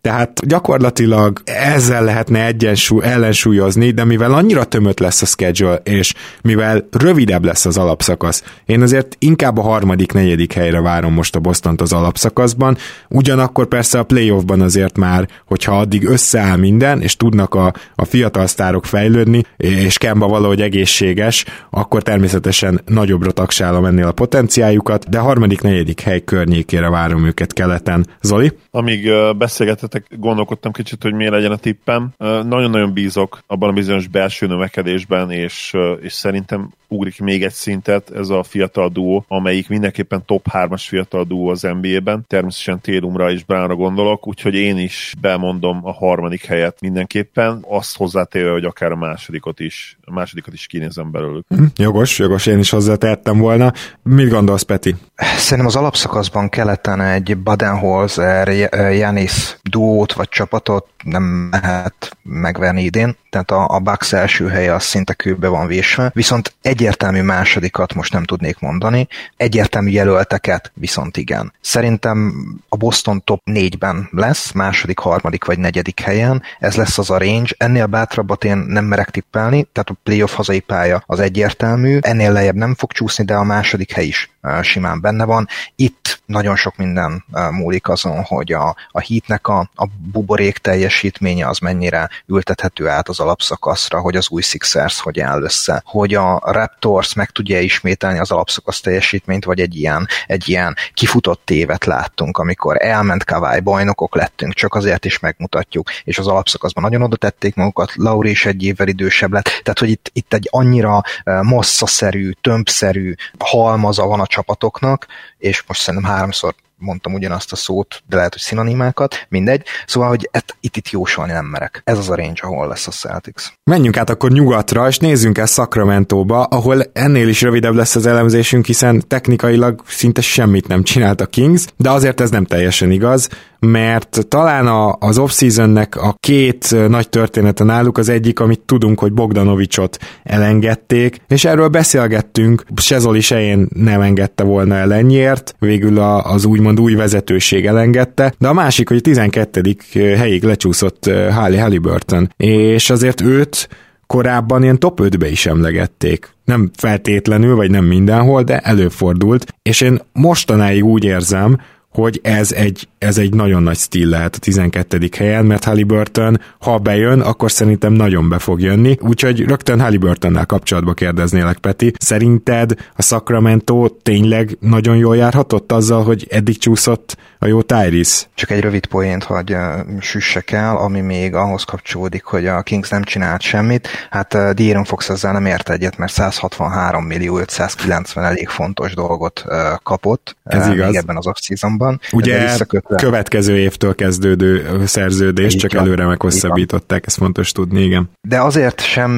tehát gyakorlatilag ezzel lehetne egyensúly, ellensúlyozni, de mivel annyira tömött lesz a schedule, és mivel rövidebb lesz az alapszakasz, én azért inkább a harmadik, negyedik helyre várom most a boston az alapszakaszban, ugyanakkor persze a playoffban azért már, hogyha addig összeáll minden, és tudnak a, a fiatal sztárok fejlődni, és Kemba valahogy egészséges, akkor természetesen nagyobbra tagsálom ennél a potenciáljukat, de harmadik, negyedik hely környékére várom őket keleten. Zoli? Amíg beszélgetett beszélgetek, gondolkodtam kicsit, hogy mi legyen a tippem. Nagyon-nagyon bízok abban a bizonyos belső növekedésben, és, és szerintem ugrik még egy szintet ez a fiatal duó, amelyik mindenképpen top 3-as fiatal duó az NBA-ben. Természetesen Télumra és Brownra gondolok, úgyhogy én is bemondom a harmadik helyet mindenképpen, azt hozzátéve, hogy akár a másodikot is, a másodikat is kinézem belőlük. Hm, jogos, jogos, én is hozzátettem volna. Mit gondolsz, Peti? Szerintem az alapszakaszban keleten egy Badenholzer, Janis duót vagy csapatot nem lehet megverni idén, tehát a, a Bucks első helye az szinte kőbe van vésve, viszont egyértelmű másodikat most nem tudnék mondani, egyértelmű jelölteket viszont igen. Szerintem a Boston top 4-ben lesz, második, harmadik vagy negyedik helyen, ez lesz az a range, ennél bátrabbat én nem merek tippelni, tehát a playoff hazai pálya az egyértelmű, ennél lejjebb nem fog csúszni, de a második hely is simán benne van. Itt nagyon sok minden múlik azon, hogy a, a hitnek a, a buborék teljesítménye az mennyire ültethető át az alapszakaszra, hogy az új Sixers hogy áll össze, hogy a Raptors meg tudja ismételni az alapszakasz teljesítményt, vagy egy ilyen, egy ilyen kifutott évet láttunk, amikor elment Kawai bajnokok lettünk, csak azért is megmutatjuk, és az alapszakaszban nagyon oda tették magukat, Lauri is egy évvel idősebb lett, tehát hogy itt, itt egy annyira masszaszerű, tömbszerű halmaza van a csapatoknak, és most szerintem háromszor mondtam ugyanazt a szót, de lehet, hogy szinonimákat, mindegy. Szóval, hogy et, itt, itt jósolni nem merek. Ez az a range, ahol lesz a Celtics. Menjünk át akkor nyugatra, és nézzünk el Sacramento-ba, ahol ennél is rövidebb lesz az elemzésünk, hiszen technikailag szinte semmit nem csinált a Kings, de azért ez nem teljesen igaz mert talán a, az off-seasonnek a két nagy története náluk az egyik, amit tudunk, hogy Bogdanovicsot elengedték, és erről beszélgettünk, Sezoli se nem engedte volna el ennyiért, végül a, az úgymond új vezetőség elengedte, de a másik, hogy 12. helyig lecsúszott Harley Halliburton, és azért őt korábban ilyen top 5-be is emlegették. Nem feltétlenül, vagy nem mindenhol, de előfordult, és én mostanáig úgy érzem, hogy ez egy, ez egy nagyon nagy stíl lehet a 12. helyen, mert Halliburton, ha bejön, akkor szerintem nagyon be fog jönni, úgyhogy rögtön Halliburtonnál kapcsolatba kérdeznélek, Peti. Szerinted a Sacramento tényleg nagyon jól járhatott azzal, hogy eddig csúszott a jó Tyrese? Csak egy rövid poént, hogy uh, süssek el, ami még ahhoz kapcsolódik, hogy a Kings nem csinált semmit. Hát uh, De'Aaron Fox ezzel nem ért egyet, mert 163 millió 590 elég fontos dolgot uh, kapott. Ez uh, igaz. ebben az off van. Ugye következő évtől kezdődő szerződés, csak van, előre meghosszabbították, ezt fontos tudni, igen. De azért sem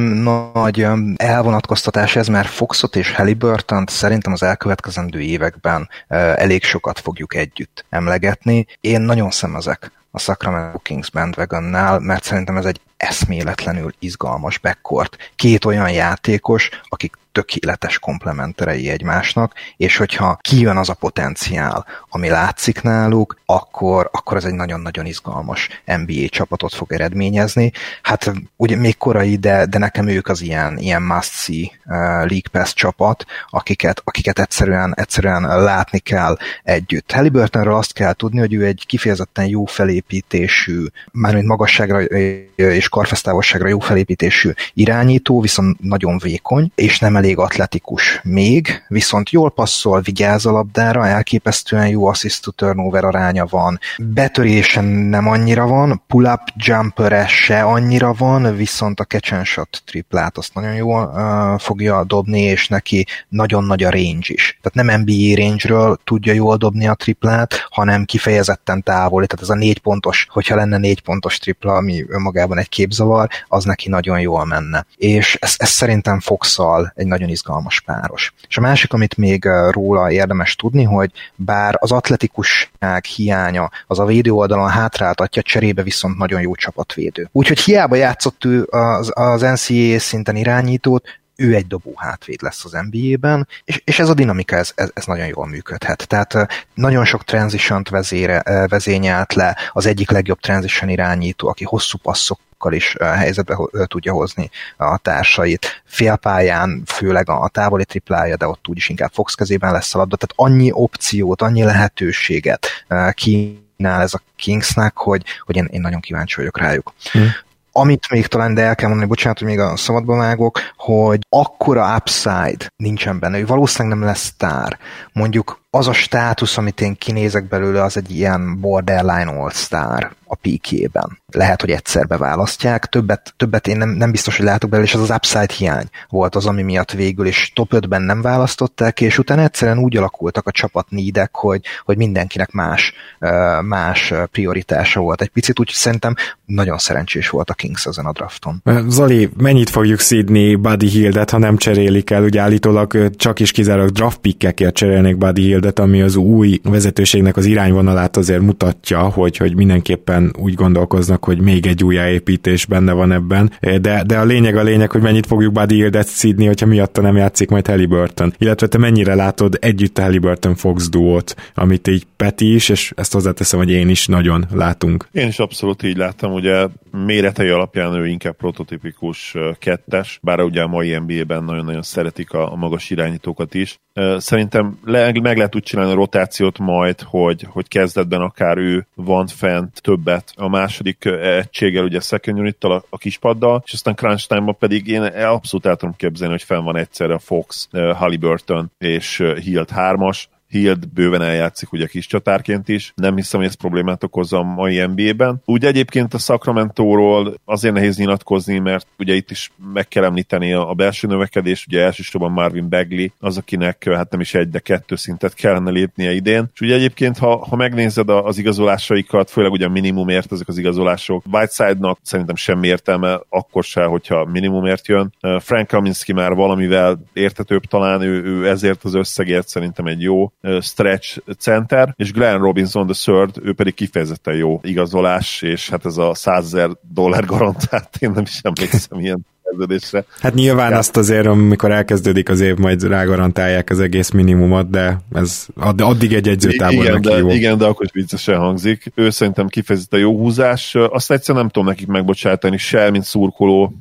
nagy elvonatkoztatás ez, mert Foxot és Halliburton szerintem az elkövetkezendő években elég sokat fogjuk együtt emlegetni. Én nagyon szemezek a Sacramento Kings bandwagonnál, mert szerintem ez egy eszméletlenül izgalmas backcourt. Két olyan játékos, akik tökéletes komplementerei egymásnak, és hogyha kijön az a potenciál, ami látszik náluk, akkor, akkor ez egy nagyon-nagyon izgalmas NBA csapatot fog eredményezni. Hát ugye még korai, de, de nekem ők az ilyen, ilyen must-see uh, League Pass csapat, akiket, akiket egyszerűen, egyszerűen látni kell együtt. Halliburtonről azt kell tudni, hogy ő egy kifejezetten jó felépítésű, mármint magasságra és karfesztávolságra jó felépítésű irányító, viszont nagyon vékony, és nem elég atletikus még, viszont jól passzol, vigyáz a labdára, elképesztően jó assist to turnover aránya van, betörésen nem annyira van, pull-up jumper se annyira van, viszont a catch and shot triplát azt nagyon jól uh, fogja dobni, és neki nagyon nagy a range is. Tehát nem NBA range-ről tudja jól dobni a triplát, hanem kifejezetten távoli, tehát ez a négy pontos, hogyha lenne négy pontos tripla, ami önmagában egy képzavar, az neki nagyon jól menne. És ez, ez szerintem Foxal egy nagyon izgalmas páros. És a másik, amit még róla érdemes tudni, hogy bár az atletikusság hiánya az a védő oldalon hátráltatja, cserébe viszont nagyon jó csapatvédő. Úgyhogy hiába játszott ő az, az NCAA szinten irányítót, ő egy dobó hátvéd lesz az NBA-ben, és, és ez a dinamika, ez, ez, ez nagyon jól működhet. Tehát nagyon sok transition vezére, vezényelt le, az egyik legjobb transition irányító, aki hosszú passzok is helyzetbe tudja hozni a társait. Félpályán főleg a távoli triplája, de ott úgyis inkább Fox kezében lesz a labda, tehát annyi opciót, annyi lehetőséget kínál ez a Kingsnek, hogy, hogy én, én nagyon kíváncsi vagyok rájuk. Hmm. Amit még talán, de el kell mondani, bocsánat, hogy még a szabadba vágok, hogy akkora upside nincsen benne, ő valószínűleg nem lesz sztár. Mondjuk az a státusz, amit én kinézek belőle, az egy ilyen borderline all-star a píkjében. Lehet, hogy egyszer beválasztják, többet, többet én nem, nem biztos, hogy látok belőle, és az az upside hiány volt az, ami miatt végül is top 5-ben nem választották, és utána egyszerűen úgy alakultak a csapat nídek, hogy, hogy mindenkinek más, más prioritása volt egy picit, úgyhogy szerintem nagyon szerencsés volt a Kings ezen a drafton. Zoli, mennyit fogjuk szídni Buddy Hildet, ha nem cserélik el? Ugye állítólag csak is kizárólag draft pickekért cserélnék Buddy Hill Fieldet, ami az új vezetőségnek az irányvonalát azért mutatja, hogy, hogy mindenképpen úgy gondolkoznak, hogy még egy újjáépítés benne van ebben, de, de a lényeg a lényeg, hogy mennyit fogjuk Buddy Hildet szídni, hogyha miatta nem játszik majd Halliburton. Illetve te mennyire látod együtt a Halliburton Fox duót, amit így Peti is, és ezt hozzáteszem, hogy én is nagyon látunk. Én is abszolút így láttam, ugye méretei alapján ő inkább prototipikus kettes, bár ugye a mai NBA-ben nagyon-nagyon szeretik a, a magas irányítókat is. Szerintem le, meg lehet lehet úgy csinálni a rotációt majd, hogy, hogy kezdetben akár ő van fent többet a második egységgel, ugye second unit a, a kispaddal, és aztán crunch time pedig én abszolút el tudom képzelni, hogy fenn van egyszerre a Fox, Halliburton és Hilt 3-as, Hield bőven eljátszik ugye kis csatárként is. Nem hiszem, hogy ez problémát okoz a mai NBA-ben. Úgy egyébként a Sacramento-ról azért nehéz nyilatkozni, mert ugye itt is meg kell említeni a, a belső növekedés, ugye elsősorban Marvin Bagley, az, akinek hát nem is egy, de kettő szintet kellene lépnie idén. És ugye egyébként, ha, ha megnézed az igazolásaikat, főleg ugye minimumért ezek az igazolások, Whiteside-nak szerintem semmi értelme, akkor se, hogyha minimumért jön. Frank Kaminski már valamivel értetőbb talán, ő, ő ezért az összegért szerintem egy jó stretch center, és Glenn Robinson the third, ő pedig kifejezetten jó igazolás, és hát ez a 100 ezer dollár garantált, én nem is emlékszem ilyen szerződésre. Hát nyilván ja. azt azért, amikor elkezdődik az év, majd rágarantálják az egész minimumot, de ez addig egy egyzőtábor igen, de, jó. Igen, de akkor is viccesen hangzik. Ő szerintem kifejezetten jó húzás. Azt egyszerűen nem tudom nekik megbocsátani, se mint szurkoló,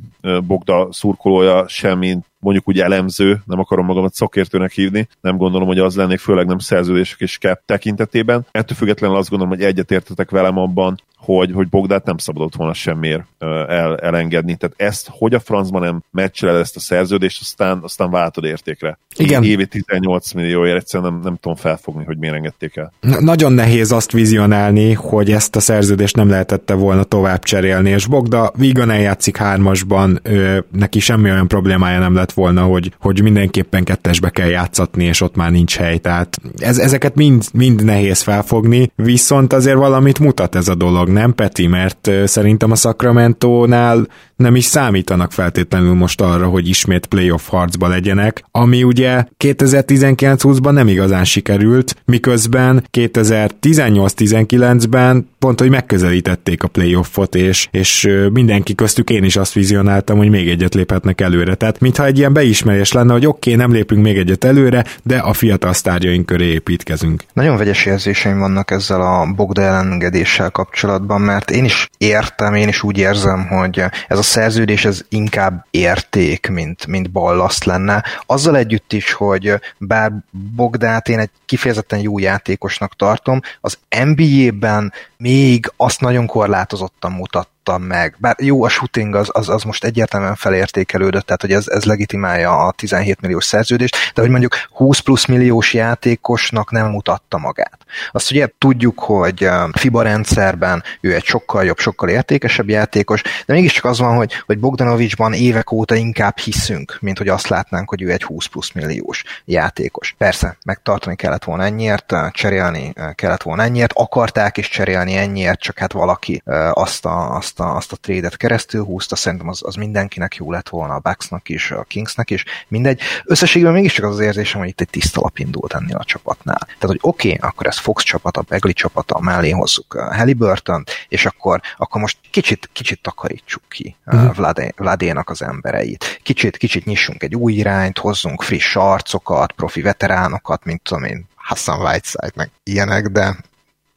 Bogda szurkolója, sem mint mondjuk úgy elemző, nem akarom magamat szakértőnek hívni, nem gondolom, hogy az lennék, főleg nem szerződések és cap tekintetében. Ettől függetlenül azt gondolom, hogy egyetértetek velem abban, hogy, hogy Bogdát nem szabadott volna semmiért el, elengedni. Tehát ezt, hogy a francban nem meccseled ezt a szerződést, aztán, aztán váltod értékre. Igen. Évi 18 millióért egyszerűen nem, nem tudom felfogni, hogy miért engedték el. Na, nagyon nehéz azt vizionálni, hogy ezt a szerződést nem lehetette volna tovább cserélni, és Bogda vígan eljátszik hármasban, ő, neki semmi olyan problémája nem lett volna, hogy, hogy mindenképpen kettesbe kell játszatni, és ott már nincs hely. Tehát ez, ezeket mind, mind nehéz felfogni, viszont azért valamit mutat ez a dolog nem Peti? Mert szerintem a Sacramento-nál nem is számítanak feltétlenül most arra, hogy ismét playoff harcba legyenek, ami ugye 2019-20-ban nem igazán sikerült, miközben 2018-19-ben pont, hogy megközelítették a playoffot, és, és mindenki köztük én is azt vizionáltam, hogy még egyet léphetnek előre. Tehát mintha egy ilyen beismerés lenne, hogy oké, okay, nem lépünk még egyet előre, de a fiatal sztárjaink köré építkezünk. Nagyon vegyes érzéseim vannak ezzel a Bogda elengedéssel kapcsolatban, mert én is értem, én is úgy érzem, hogy ez a szerződés ez inkább érték, mint, mint ballaszt lenne. Azzal együtt is, hogy bár Bogdát én egy kifejezetten jó játékosnak tartom, az NBA-ben még azt nagyon korlátozottan mutat mutattam meg. Bár jó, a shooting az, az, az most egyértelműen felértékelődött, tehát hogy ez, ez legitimálja a 17 milliós szerződést, de hogy mondjuk 20 plusz milliós játékosnak nem mutatta magát. Azt ugye tudjuk, hogy FIBA rendszerben ő egy sokkal jobb, sokkal értékesebb játékos, de mégiscsak az van, hogy, hogy Bogdanovicsban évek óta inkább hiszünk, mint hogy azt látnánk, hogy ő egy 20 plusz milliós játékos. Persze, megtartani kellett volna ennyiért, cserélni kellett volna ennyiért, akarták is cserélni ennyiért, csak hát valaki azt a, azt a, azt a trédet keresztül húzta, szerintem az, az mindenkinek jó lett volna, a Bucksnak is, a Kingsnek is, mindegy. Összességében mégiscsak az az érzésem, hogy itt egy tiszta lap indult ennél a csapatnál. Tehát, hogy oké, okay, akkor ez Fox csapata, Begley csapata, mellé hozzuk Halliburton, és akkor, akkor most kicsit, kicsit takarítsuk ki uh-huh. Vladé, Vladénak az embereit. Kicsit, kicsit nyissunk egy új irányt, hozzunk friss arcokat, profi veteránokat, mint tudom én, Hassan Whiteside, meg ilyenek, de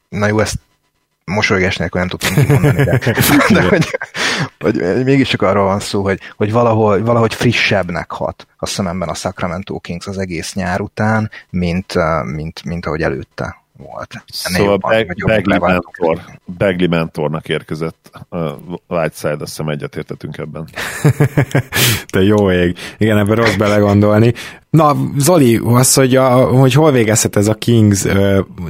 na jó, ezt mosolygás nélkül nem tudtam mondani, de, de hogy, hogy, mégiscsak arról van szó, hogy, hogy valahogy, valahogy frissebbnek hat a szememben a Sacramento Kings az egész nyár után, mint, mint, mint ahogy előtte volt. Ennél szóval Bagley, mentor, Bagley mentornak érkezett uh, Whiteside, azt hiszem egyetértetünk ebben. Te jó ég. Igen, ebben rossz belegondolni. Na, Zoli, az, hogy, a, hogy hol végezhet ez a Kings,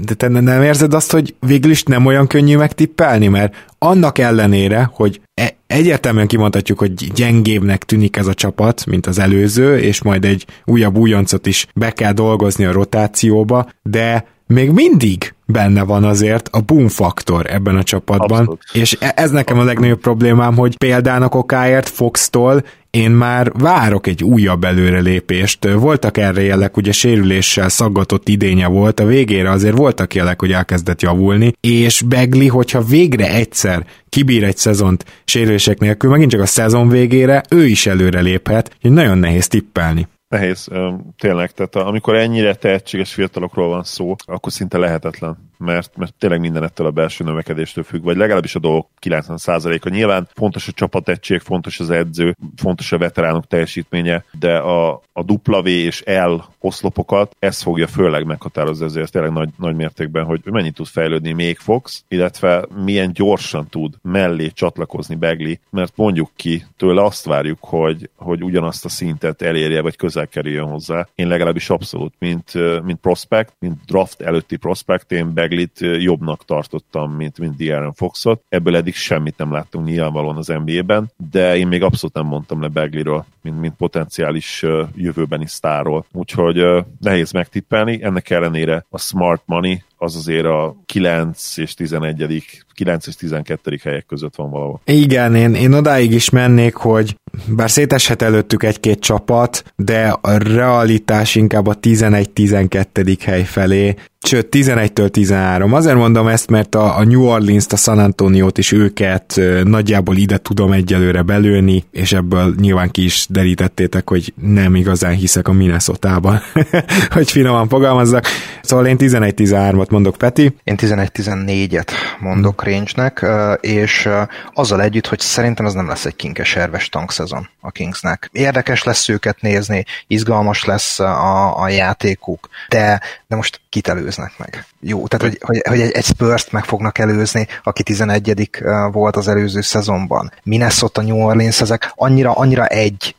de te nem érzed azt, hogy végül is nem olyan könnyű megtippelni, mert annak ellenére, hogy e- egyértelműen kimondhatjuk, hogy gyengébbnek tűnik ez a csapat, mint az előző, és majd egy újabb újoncot is be kell dolgozni a rotációba, de még mindig benne van azért a boom faktor ebben a csapatban, Abszolút. és e- ez nekem a legnagyobb problémám, hogy példának okáért Fox-tól én már várok egy újabb előrelépést. Voltak erre jelek, ugye sérüléssel szaggatott idénye volt, a végére azért voltak jelek, hogy elkezdett javulni, és Begli, hogyha végre egyszer kibír egy szezont sérülések nélkül, megint csak a szezon végére, ő is előreléphet, hogy nagyon nehéz tippelni nehéz, tényleg, tehát amikor ennyire tehetséges fiatalokról van szó, akkor szinte lehetetlen mert, mert tényleg minden ettől a belső növekedéstől függ, vagy legalábbis a dolgok 90%-a. Nyilván fontos a csapategység, fontos az edző, fontos a veteránok teljesítménye, de a, a W és L oszlopokat ez fogja főleg meghatározni ezért tényleg nagy, nagy mértékben, hogy mennyit tud fejlődni még Fox, illetve milyen gyorsan tud mellé csatlakozni Begli, mert mondjuk ki, tőle azt várjuk, hogy, hogy ugyanazt a szintet elérje, vagy közel kerüljön hozzá. Én legalábbis abszolút, mint, mint prospect, mint draft előtti prospect, én Beglit jobbnak tartottam, mint, mint De'Aaron Foxot. Ebből eddig semmit nem láttunk nyilvánvalóan az NBA-ben, de én még abszolút nem mondtam le Begliről, mint, mint potenciális jövőbeni sztárról. Úgyhogy nehéz megtippelni, ennek ellenére a smart money az azért a 9 és 11 9 és 12. helyek között van valahol. Igen, én, én odáig is mennék, hogy bár széteshet előttük egy-két csapat, de a realitás inkább a 11-12. hely felé, sőt 11-től 13. Azért mondom ezt, mert a, a New Orleans-t, a San Antonio-t is őket nagyjából ide tudom egyelőre belőni, és ebből nyilván ki is derítettétek, hogy nem igazán hiszek a Minnesota-ban, hogy finoman fogalmazzak. Szóval én 11-13-at mondok, Peti. Én 11-14-et mondok range-nek, és azzal együtt, hogy szerintem ez nem lesz egy kinkes erves tankszezon a Kingsnek. Érdekes lesz őket nézni, izgalmas lesz a, a játékuk, de, de most kit előznek meg? Jó, tehát hogy, hogy, hogy egy, egy spurs meg fognak előzni, aki 11 volt az előző szezonban. Minnesota, New Orleans, ezek annyira, annyira egy,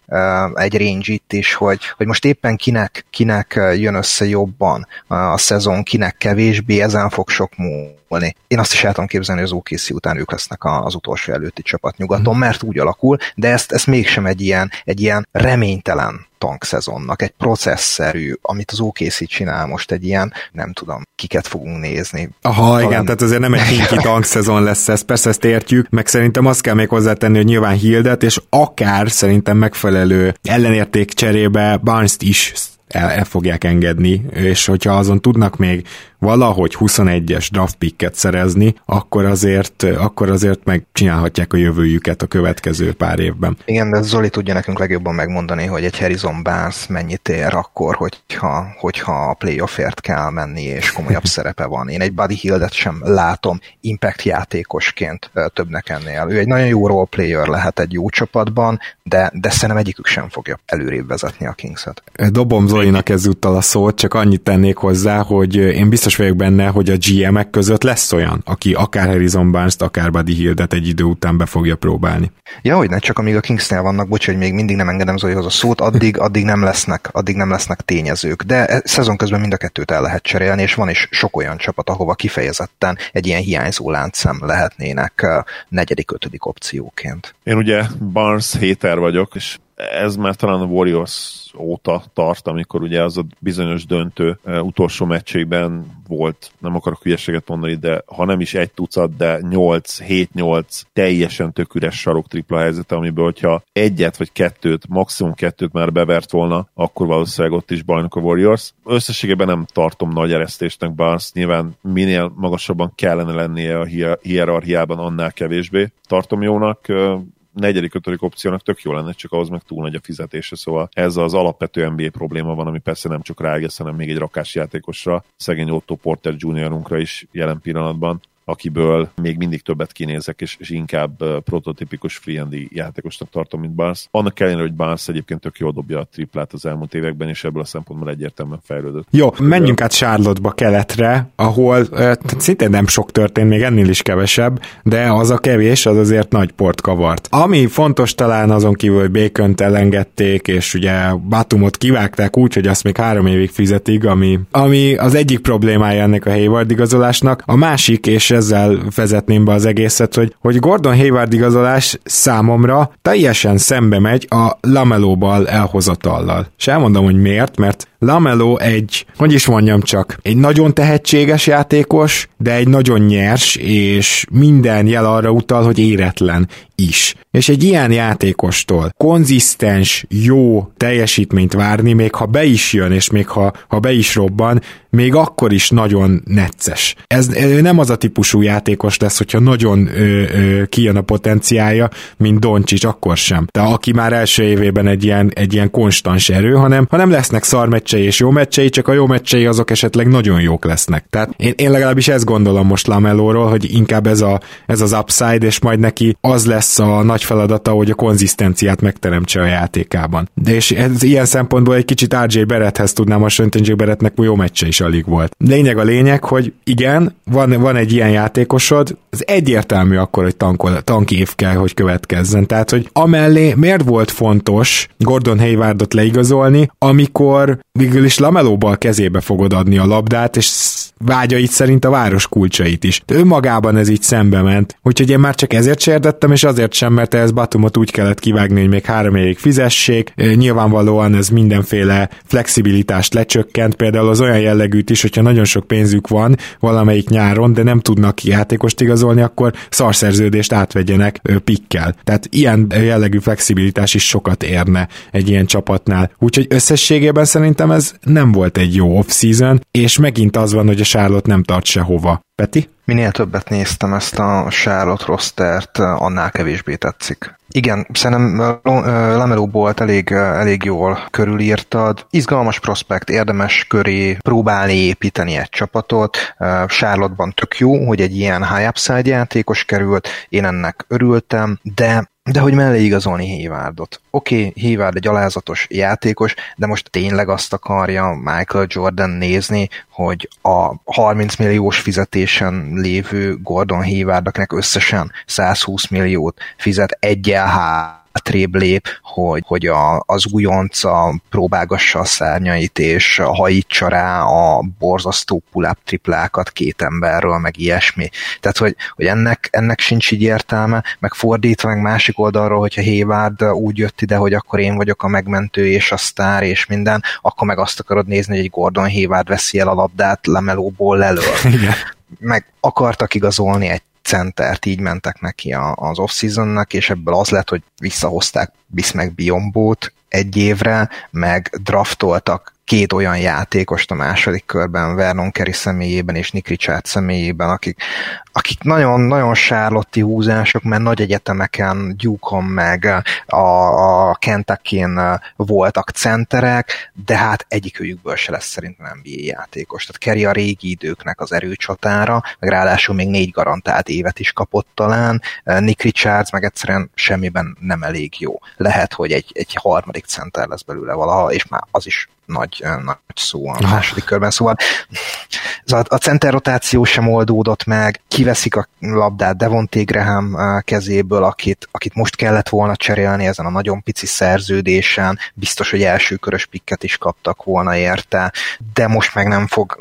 egy range itt is, hogy, hogy most éppen kinek, kinek jön össze jobban a szezon, kinek kevésbé, ezen fog sok múlni számolni. Én azt is el tudom képzelni, hogy az OKC után ők lesznek az utolsó előtti csapat nyugaton, mert úgy alakul, de ezt, ezt mégsem egy ilyen, egy ilyen reménytelen tankszezonnak, egy processzerű, amit az OKC csinál most egy ilyen, nem tudom, kiket fogunk nézni. Aha, Talán... igen, tehát azért nem egy kinki tankszezon lesz ez, persze ezt értjük, meg szerintem azt kell még hozzátenni, hogy nyilván Hildet, és akár szerintem megfelelő ellenérték cserébe Barnes-t is el, el fogják engedni, és hogyha azon tudnak még valahogy 21-es draft picket szerezni, akkor azért, akkor azért megcsinálhatják a jövőjüket a következő pár évben. Igen, de Zoli tudja nekünk legjobban megmondani, hogy egy Harrison Barnes mennyit ér akkor, hogyha, hogyha a playoffért kell menni, és komolyabb szerepe van. Én egy Buddy Hildet sem látom impact játékosként többnek ennél. Ő egy nagyon jó role player lehet egy jó csapatban, de, de szerintem egyikük sem fogja előrébb vezetni a Kings-et. Dobom Zolinak ezúttal a szót, csak annyit tennék hozzá, hogy én biztos biztos vagyok benne, hogy a GM-ek között lesz olyan, aki akár Harrison Barnes-t, akár Buddy Hildet egy idő után be fogja próbálni. Ja, hogy ne, csak amíg a Kingsnél vannak, bocs, hogy még mindig nem engedem Zolihoz a szót, addig, addig nem lesznek, addig nem lesznek tényezők. De e, szezon közben mind a kettőt el lehet cserélni, és van is sok olyan csapat, ahova kifejezetten egy ilyen hiányzó láncszem lehetnének negyedik, ötödik opcióként. Én ugye Barnes héter vagyok, és ez már talán a Warriors óta tart, amikor ugye az a bizonyos döntő utolsó meccsében volt, nem akarok hülyeséget mondani, de ha nem is egy tucat, de 8-7-8 teljesen tök üres sarok tripla helyzete, amiből, hogyha egyet vagy kettőt, maximum kettőt már bevert volna, akkor valószínűleg ott is bajnok a Warriors. Összességében nem tartom nagy eresztésnek Barnes, nyilván minél magasabban kellene lennie a hierarchiában, annál kevésbé tartom jónak negyedik, ötödik opciónak tök jó lenne, csak ahhoz meg túl nagy a fizetése, szóval ez az alapvető NBA probléma van, ami persze nem csak rágesz, hanem még egy rakásjátékosra, szegény Otto Porter Juniorunkra is jelen pillanatban akiből még mindig többet kinézek, és, és inkább uh, prototipikus free játékosnak tartom, mint Barnes. Annak ellenére, hogy Barnes egyébként tök jól dobja a triplát az elmúlt években, és ebből a szempontból egyértelműen fejlődött. Jó, menjünk át Charlotte-ba keletre, ahol uh, szintén nem sok történt, még ennél is kevesebb, de az a kevés, az azért nagy port kavart. Ami fontos talán azon kívül, hogy bacon elengedték, és ugye Batumot kivágták úgy, hogy azt még három évig fizetik, ami, ami az egyik problémája ennek a Hayward igazolásnak. A másik, és ezzel vezetném be az egészet, hogy, hogy Gordon Hayward igazolás számomra teljesen szembe megy a Lamelóbal elhozatallal. És elmondom, hogy miért, mert Lamelo egy, hogy is mondjam csak, egy nagyon tehetséges játékos, de egy nagyon nyers, és minden jel arra utal, hogy éretlen is. És egy ilyen játékostól konzisztens, jó teljesítményt várni, még ha be is jön, és még ha, ha be is robban, még akkor is nagyon necces. Ez nem az a típusú játékos lesz, hogyha nagyon ö, ö, kijön a potenciája, mint Doncsics, akkor sem. De aki már első évében egy ilyen, egy ilyen konstans erő, hanem, hanem lesznek szar meccsei és jó meccsei, csak a jó meccsei azok esetleg nagyon jók lesznek. Tehát én, én legalábbis ezt gondolom most Lamelóról, hogy inkább ez, a, ez az upside, és majd neki az lesz a nagy feladata, hogy a konzisztenciát megteremtse a játékában. De és ez ilyen szempontból egy kicsit RJ Berethez tudnám hasonlítani, RJ Beretnek jó meccse is alig volt. Lényeg a lényeg, hogy igen, van, van egy ilyen játékosod, az egyértelmű akkor, hogy tankol, tankév kell, hogy következzen. Tehát, hogy amellé miért volt fontos Gordon Haywardot leigazolni, amikor végül is Lamelóba kezébe fogod adni a labdát, és vágyait szerint a város kulcsait is. De önmagában ez így szembe ment. Úgyhogy én már csak ezért sérdettem, és azért sem, mert ez Batumot úgy kellett kivágni, hogy még három évig fizessék. Nyilvánvalóan ez mindenféle flexibilitást lecsökkent, például az olyan jellegűt is, hogyha nagyon sok pénzük van valamelyik nyáron, de nem tudnak játékost igazolni, akkor szarszerződést átvegyenek pikkel. Tehát ilyen jellegű flexibilitás is sokat érne egy ilyen csapatnál. Úgyhogy összességében szerintem ez nem volt egy jó off-season, és megint az van, hogy a Charlotte nem tart sehova. Peti? Minél többet néztem ezt a Charlotte rostert, annál kevésbé tetszik. Igen, szerintem Lameló volt elég, elég jól körülírtad. Izgalmas prospekt, érdemes köré próbálni építeni egy csapatot. Charlotte-ban tök jó, hogy egy ilyen high upside játékos került, én ennek örültem, de de hogy mellé igazolni Haywardot. Oké, okay, Hayward egy alázatos játékos, de most tényleg azt akarja Michael Jordan nézni, hogy a 30 milliós fizetésen lévő Gordon Haywardnak összesen 120 milliót fizet egyel hátrébb lép, hogy, hogy a, az újonca próbálgassa a szárnyait, és hajítsa rá a borzasztó pull-up triplákat két emberről, meg ilyesmi. Tehát, hogy, hogy ennek, ennek sincs így értelme, meg fordítva, meg másik oldalról, hogyha Hayward úgy jött ide, hogy akkor én vagyok a megmentő és a sztár és minden, akkor meg azt akarod nézni, hogy egy Gordon Hayward veszi el a labdát lemelóból lelől. meg akartak igazolni egy centert, így mentek neki az off-seasonnak, és ebből az lett, hogy visszahozták Bismack Biombót egy évre, meg draftoltak két olyan játékost a második körben, Vernon Kerry személyében és Nick Richard személyében, akik, akik nagyon, nagyon sárlotti húzások, mert nagy egyetemeken, Duke-on meg a, a kentucky voltak centerek, de hát egyikőjükből se lesz szerintem NBA játékos. Tehát Kerry a régi időknek az erőcsatára, meg ráadásul még négy garantált évet is kapott talán, Nick Richards meg egyszerűen semmiben nem elég jó. Lehet, hogy egy, egy harmadik center lesz belőle valaha, és már az is nagy, nagy szó a második körben, szóval a, a center rotáció sem oldódott meg, kiveszik a labdát Devonté Graham kezéből, akit, akit most kellett volna cserélni ezen a nagyon pici szerződésen, biztos, hogy első körös pikket is kaptak volna érte, de most meg nem fog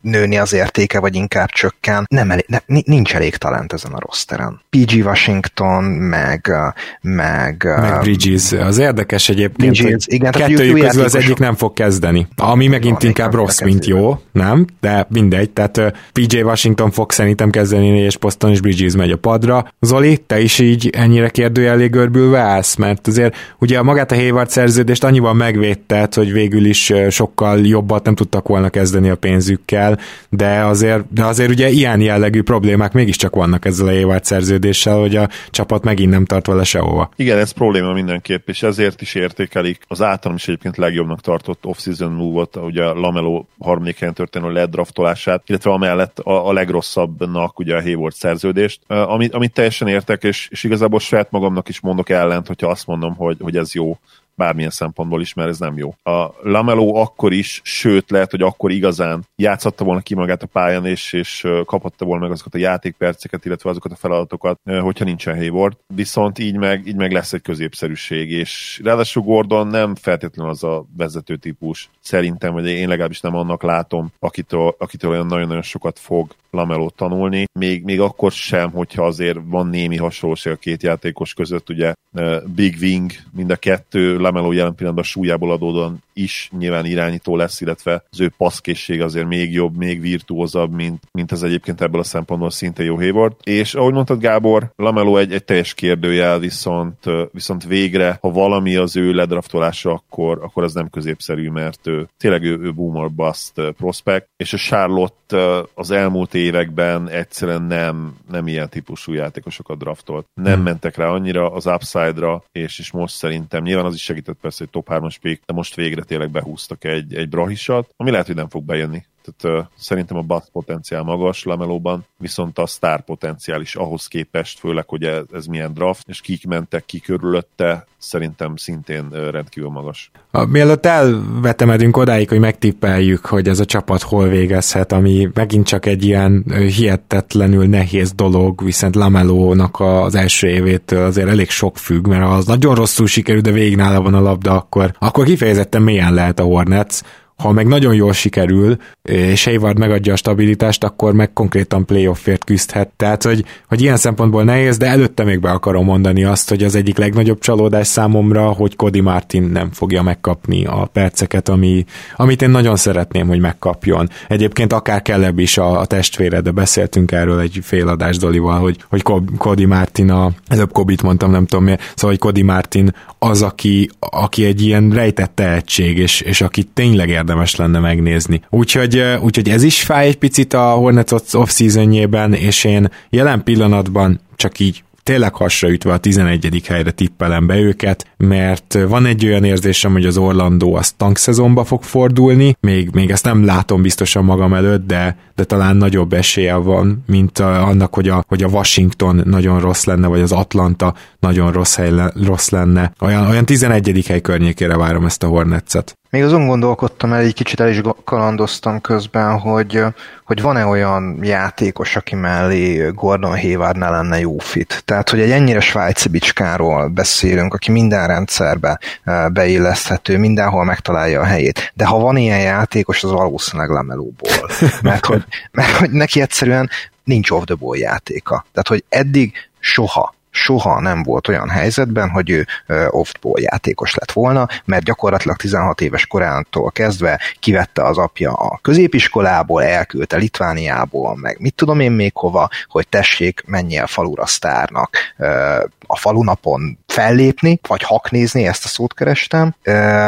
nőni az értéke, vagy inkább csökken. Nem elég, ne, nincs elég talent ezen a rosteren. PG Washington, meg meg, meg Bridges. Az érdekes egyébként, Bridges, igen, kettőjük közül az egyik nem fog kezdeni. Ami megint inkább rossz, mint jó, nem? De mindegy, tehát PJ Washington fog szerintem kezdeni és poszton, és Bridges megy a padra. Zoli, te is így ennyire kérdőjelé görbülve állsz? Mert azért ugye magát a Hayward szerződést annyival megvédted, hogy végül is sokkal jobbat nem tudtak volna kezdeni a pénzükkel, de azért, de azért ugye ilyen jellegű problémák mégiscsak vannak ezzel a Hayward szerződéssel, hogy a csapat megint nem tart vele sehova. Igen, ez probléma mindenképp, és ezért is értékelik az általam is egyébként legjobbnak tartott off-season move-ot, ugye a Lamelo harmadik helyen történő ledraftolását, illetve amellett a, a legrosszabbnak ugye a Hayward szerződést, amit, amit teljesen értek, és, és igazából saját magamnak is mondok ellent, hogyha azt mondom, hogy, hogy ez jó bármilyen szempontból is, mert ez nem jó. A Lamelo akkor is, sőt lehet, hogy akkor igazán játszatta volna ki magát a pályán, és, és kaphatta volna meg azokat a játékperceket, illetve azokat a feladatokat, hogyha nincsen Hayward. Viszont így meg, így meg lesz egy középszerűség, és ráadásul Gordon nem feltétlenül az a vezető típus, szerintem, vagy én legalábbis nem annak látom, akitől, akitől olyan nagyon-nagyon sokat fog Lamelót tanulni, még, még akkor sem, hogyha azért van némi hasonlóság a két játékos között, ugye Big Wing, mind a kettő Lameló jelen pillanatban súlyából adódóan is nyilván irányító lesz, illetve az ő passzkészség azért még jobb, még virtuózabb, mint, mint az egyébként ebből a szempontból szinte jó Hayward. És ahogy mondtad Gábor, Lamelo egy, egy teljes kérdőjel, viszont, viszont végre, ha valami az ő ledraftolása, akkor, akkor az nem középszerű, mert ő, tényleg ő, ő boomer bust prospect, és a Charlotte az elmúlt években egyszerűen nem, nem ilyen típusú játékosokat draftolt. Nem hmm. mentek rá annyira az upside-ra, és, és most szerintem nyilván az is segített persze, hogy top 3-as pick, de most végre tényleg behúztak egy, egy brahisat, ami lehet, hogy nem fog bejönni. Tehát uh, szerintem a bust potenciál magas Lamelóban, viszont a sztár potenciál is ahhoz képest, főleg, hogy ez, ez milyen draft, és kik mentek ki körülötte, szerintem szintén uh, rendkívül magas. A, mielőtt elvetemedünk odáig, hogy megtippeljük, hogy ez a csapat hol végezhet, ami megint csak egy ilyen hihetetlenül nehéz dolog, viszont Lamelónak az első évétől azért elég sok függ, mert ha az nagyon rosszul sikerül, de végig nála van a labda, akkor, akkor kifejezetten mélyen lehet a Hornets, ha meg nagyon jól sikerül, és Hayward megadja a stabilitást, akkor meg konkrétan playoffért küzdhet. Tehát, hogy, hogy ilyen szempontból nehéz, de előtte még be akarom mondani azt, hogy az egyik legnagyobb csalódás számomra, hogy Cody Martin nem fogja megkapni a perceket, ami, amit én nagyon szeretném, hogy megkapjon. Egyébként akár kellebb is a, a testvére, de beszéltünk erről egy féladás Dolival, hogy, hogy Cody Martin a, előbb Kobit mondtam, nem tudom miért, szóval, hogy Cody Martin az, aki, aki egy ilyen rejtett tehetség, és, és aki tényleg érdemes lenne megnézni. Úgyhogy, úgyhogy ez is fáj egy picit a Hornets off-seasonjében, és én jelen pillanatban csak így tényleg hasraütve a 11. helyre tippelem be őket, mert van egy olyan érzésem, hogy az Orlandó az tankszezonba fog fordulni, még, még ezt nem látom biztosan magam előtt, de, de talán nagyobb esélye van, mint annak, hogy a, hogy a Washington nagyon rossz lenne, vagy az Atlanta nagyon rossz, hely, rossz lenne. Olyan, olyan 11. hely környékére várom ezt a Hornetset. Még azon gondolkodtam el, egy kicsit el is kalandoztam közben, hogy, hogy van-e olyan játékos, aki mellé Gordon Hayward ne lenne jó fit. Tehát, hogy egy ennyire svájci bicskáról beszélünk, aki minden rendszerbe beilleszthető, mindenhol megtalálja a helyét. De ha van ilyen játékos, az valószínűleg lemelóból. Mert hogy, mert hogy neki egyszerűen nincs off the ball játéka. Tehát, hogy eddig soha soha nem volt olyan helyzetben, hogy ő off-ball játékos lett volna, mert gyakorlatilag 16 éves korától kezdve kivette az apja a középiskolából, elküldte Litvániából, meg mit tudom én még hova, hogy tessék, menjél falura sztárnak a falunapon fellépni, vagy haknézni, ezt a szót kerestem,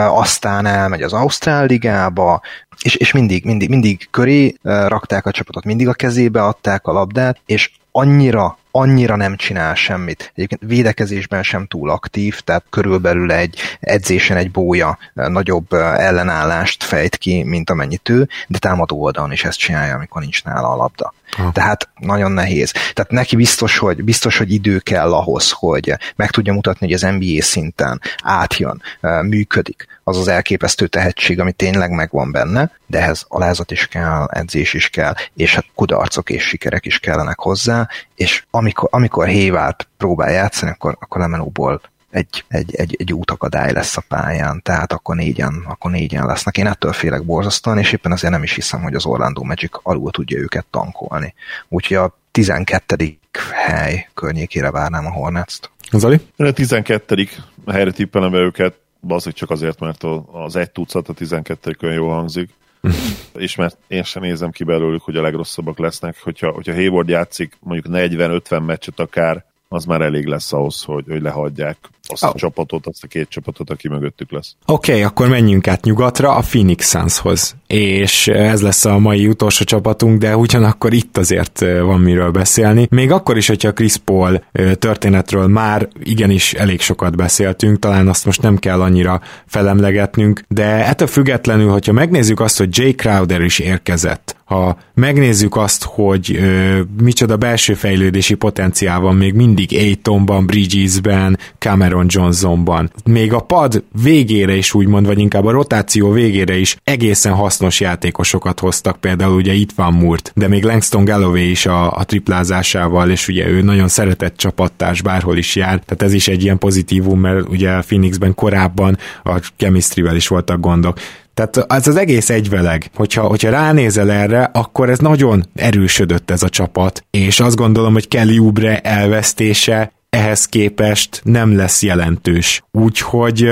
aztán elmegy az Ausztrál ligába, és, és mindig, mindig, mindig köré rakták a csapatot, mindig a kezébe adták a labdát, és annyira annyira nem csinál semmit. Egyébként védekezésben sem túl aktív, tehát körülbelül egy edzésen egy bója nagyobb ellenállást fejt ki, mint amennyit ő, de támadó oldalon is ezt csinálja, amikor nincs nála a labda. Ha. Tehát nagyon nehéz. Tehát neki biztos hogy, biztos, hogy idő kell ahhoz, hogy meg tudja mutatni, hogy az NBA szinten átjön, működik az az elképesztő tehetség, ami tényleg megvan benne, de ehhez alázat is kell, edzés is kell, és hát kudarcok és sikerek is kellenek hozzá, és amikor, amikor Hévált próbál játszani, akkor, akkor Lemenóból egy, egy, egy, egy útakadály lesz a pályán, tehát akkor négyen, akkor négyen lesznek. Én ettől félek borzasztóan, és éppen azért nem is hiszem, hogy az Orlando Magic alul tudja őket tankolni. Úgyhogy a 12. hely környékére várnám a Hornets-t. Zoli? A 12. helyre tippelem be őket, az csak azért, mert az egy tucat a 12 olyan jól hangzik, és mert én sem nézem ki belőlük, hogy a legrosszabbak lesznek. Hogyha, hogyha Hayward játszik mondjuk 40-50 meccset akár, az már elég lesz ahhoz, hogy, hogy lehagyják azt oh. a csapatot, azt a két csapatot, aki mögöttük lesz. Oké, okay, akkor menjünk át nyugatra a Phoenix Sunshoz, és ez lesz a mai utolsó csapatunk, de ugyanakkor itt azért van miről beszélni. Még akkor is, hogyha Chris Paul történetről már igenis elég sokat beszéltünk, talán azt most nem kell annyira felemlegetnünk, de ettől függetlenül, hogyha megnézzük azt, hogy Jay Crowder is érkezett, ha megnézzük azt, hogy ö, micsoda belső fejlődési potenciál van még mindig Aitonban, Bridgesben, Cameron Johnsonban, még a pad végére is úgymond, vagy inkább a rotáció végére is egészen hasznos játékosokat hoztak, például ugye itt van Murt, de még Langston Galloway is a, a triplázásával, és ugye ő nagyon szeretett csapattárs, bárhol is jár, tehát ez is egy ilyen pozitívum, mert ugye Phoenixben korábban a chemistry is voltak gondok. Tehát ez az egész egyveleg, hogyha, hogyha ránézel erre, akkor ez nagyon erősödött ez a csapat, és azt gondolom, hogy Kelly Oubre elvesztése ehhez képest nem lesz jelentős. Úgyhogy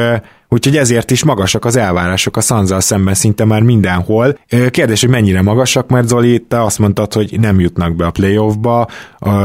Úgyhogy ezért is magasak az elvárások a Sanzal szemben szinte már mindenhol. Kérdés, hogy mennyire magasak, mert Zoli, te azt mondtad, hogy nem jutnak be a playoffba,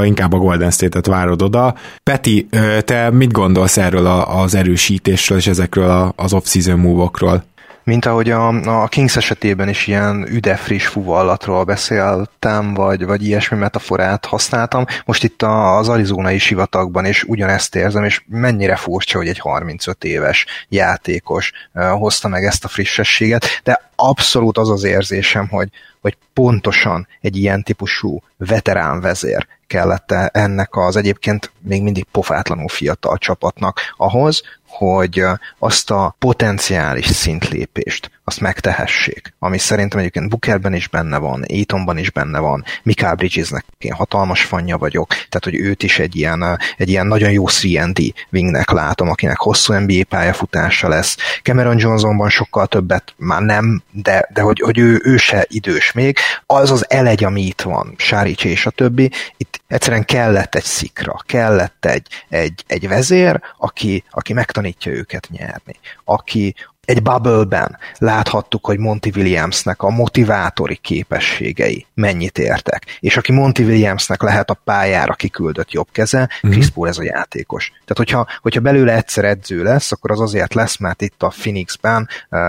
inkább a Golden State-et várod oda. Peti, te mit gondolsz erről az erősítésről és ezekről az off-season move-okról? Mint ahogy a, a Kings esetében is ilyen üde friss fuvallatról beszéltem, vagy, vagy ilyesmi metaforát használtam. Most itt az arizonai sivatagban is ugyanezt érzem, és mennyire furcsa, hogy egy 35 éves játékos hozta meg ezt a frissességet, de abszolút az az érzésem, hogy, hogy pontosan egy ilyen típusú veterán vezér kellett ennek az egyébként még mindig pofátlanul fiatal csapatnak ahhoz, hogy azt a potenciális szintlépést azt megtehessék, ami szerintem egyébként Bookerben is benne van, Aitonban is benne van, Mikael Bridgesnek én hatalmas fanya vagyok, tehát hogy őt is egy ilyen, egy ilyen nagyon jó 3 wingnek látom, akinek hosszú NBA pályafutása lesz. Cameron Johnsonban sokkal többet már nem, de, de hogy, hogy ő, ő se idős még. Az az elegy, ami itt van, Sárics és a többi, itt egyszerűen kellett egy szikra, kellett egy, egy, egy vezér, aki, aki megtanítja őket nyerni, aki, egy bubble-ben láthattuk, hogy Monty Williamsnek a motivátori képességei mennyit értek. És aki Monty Williamsnek lehet a pályára kiküldött jobb keze, mm-hmm. Chris Paul ez a játékos. Tehát hogyha, hogyha belőle egyszer edző lesz, akkor az azért lesz, mert itt a Phoenixben uh,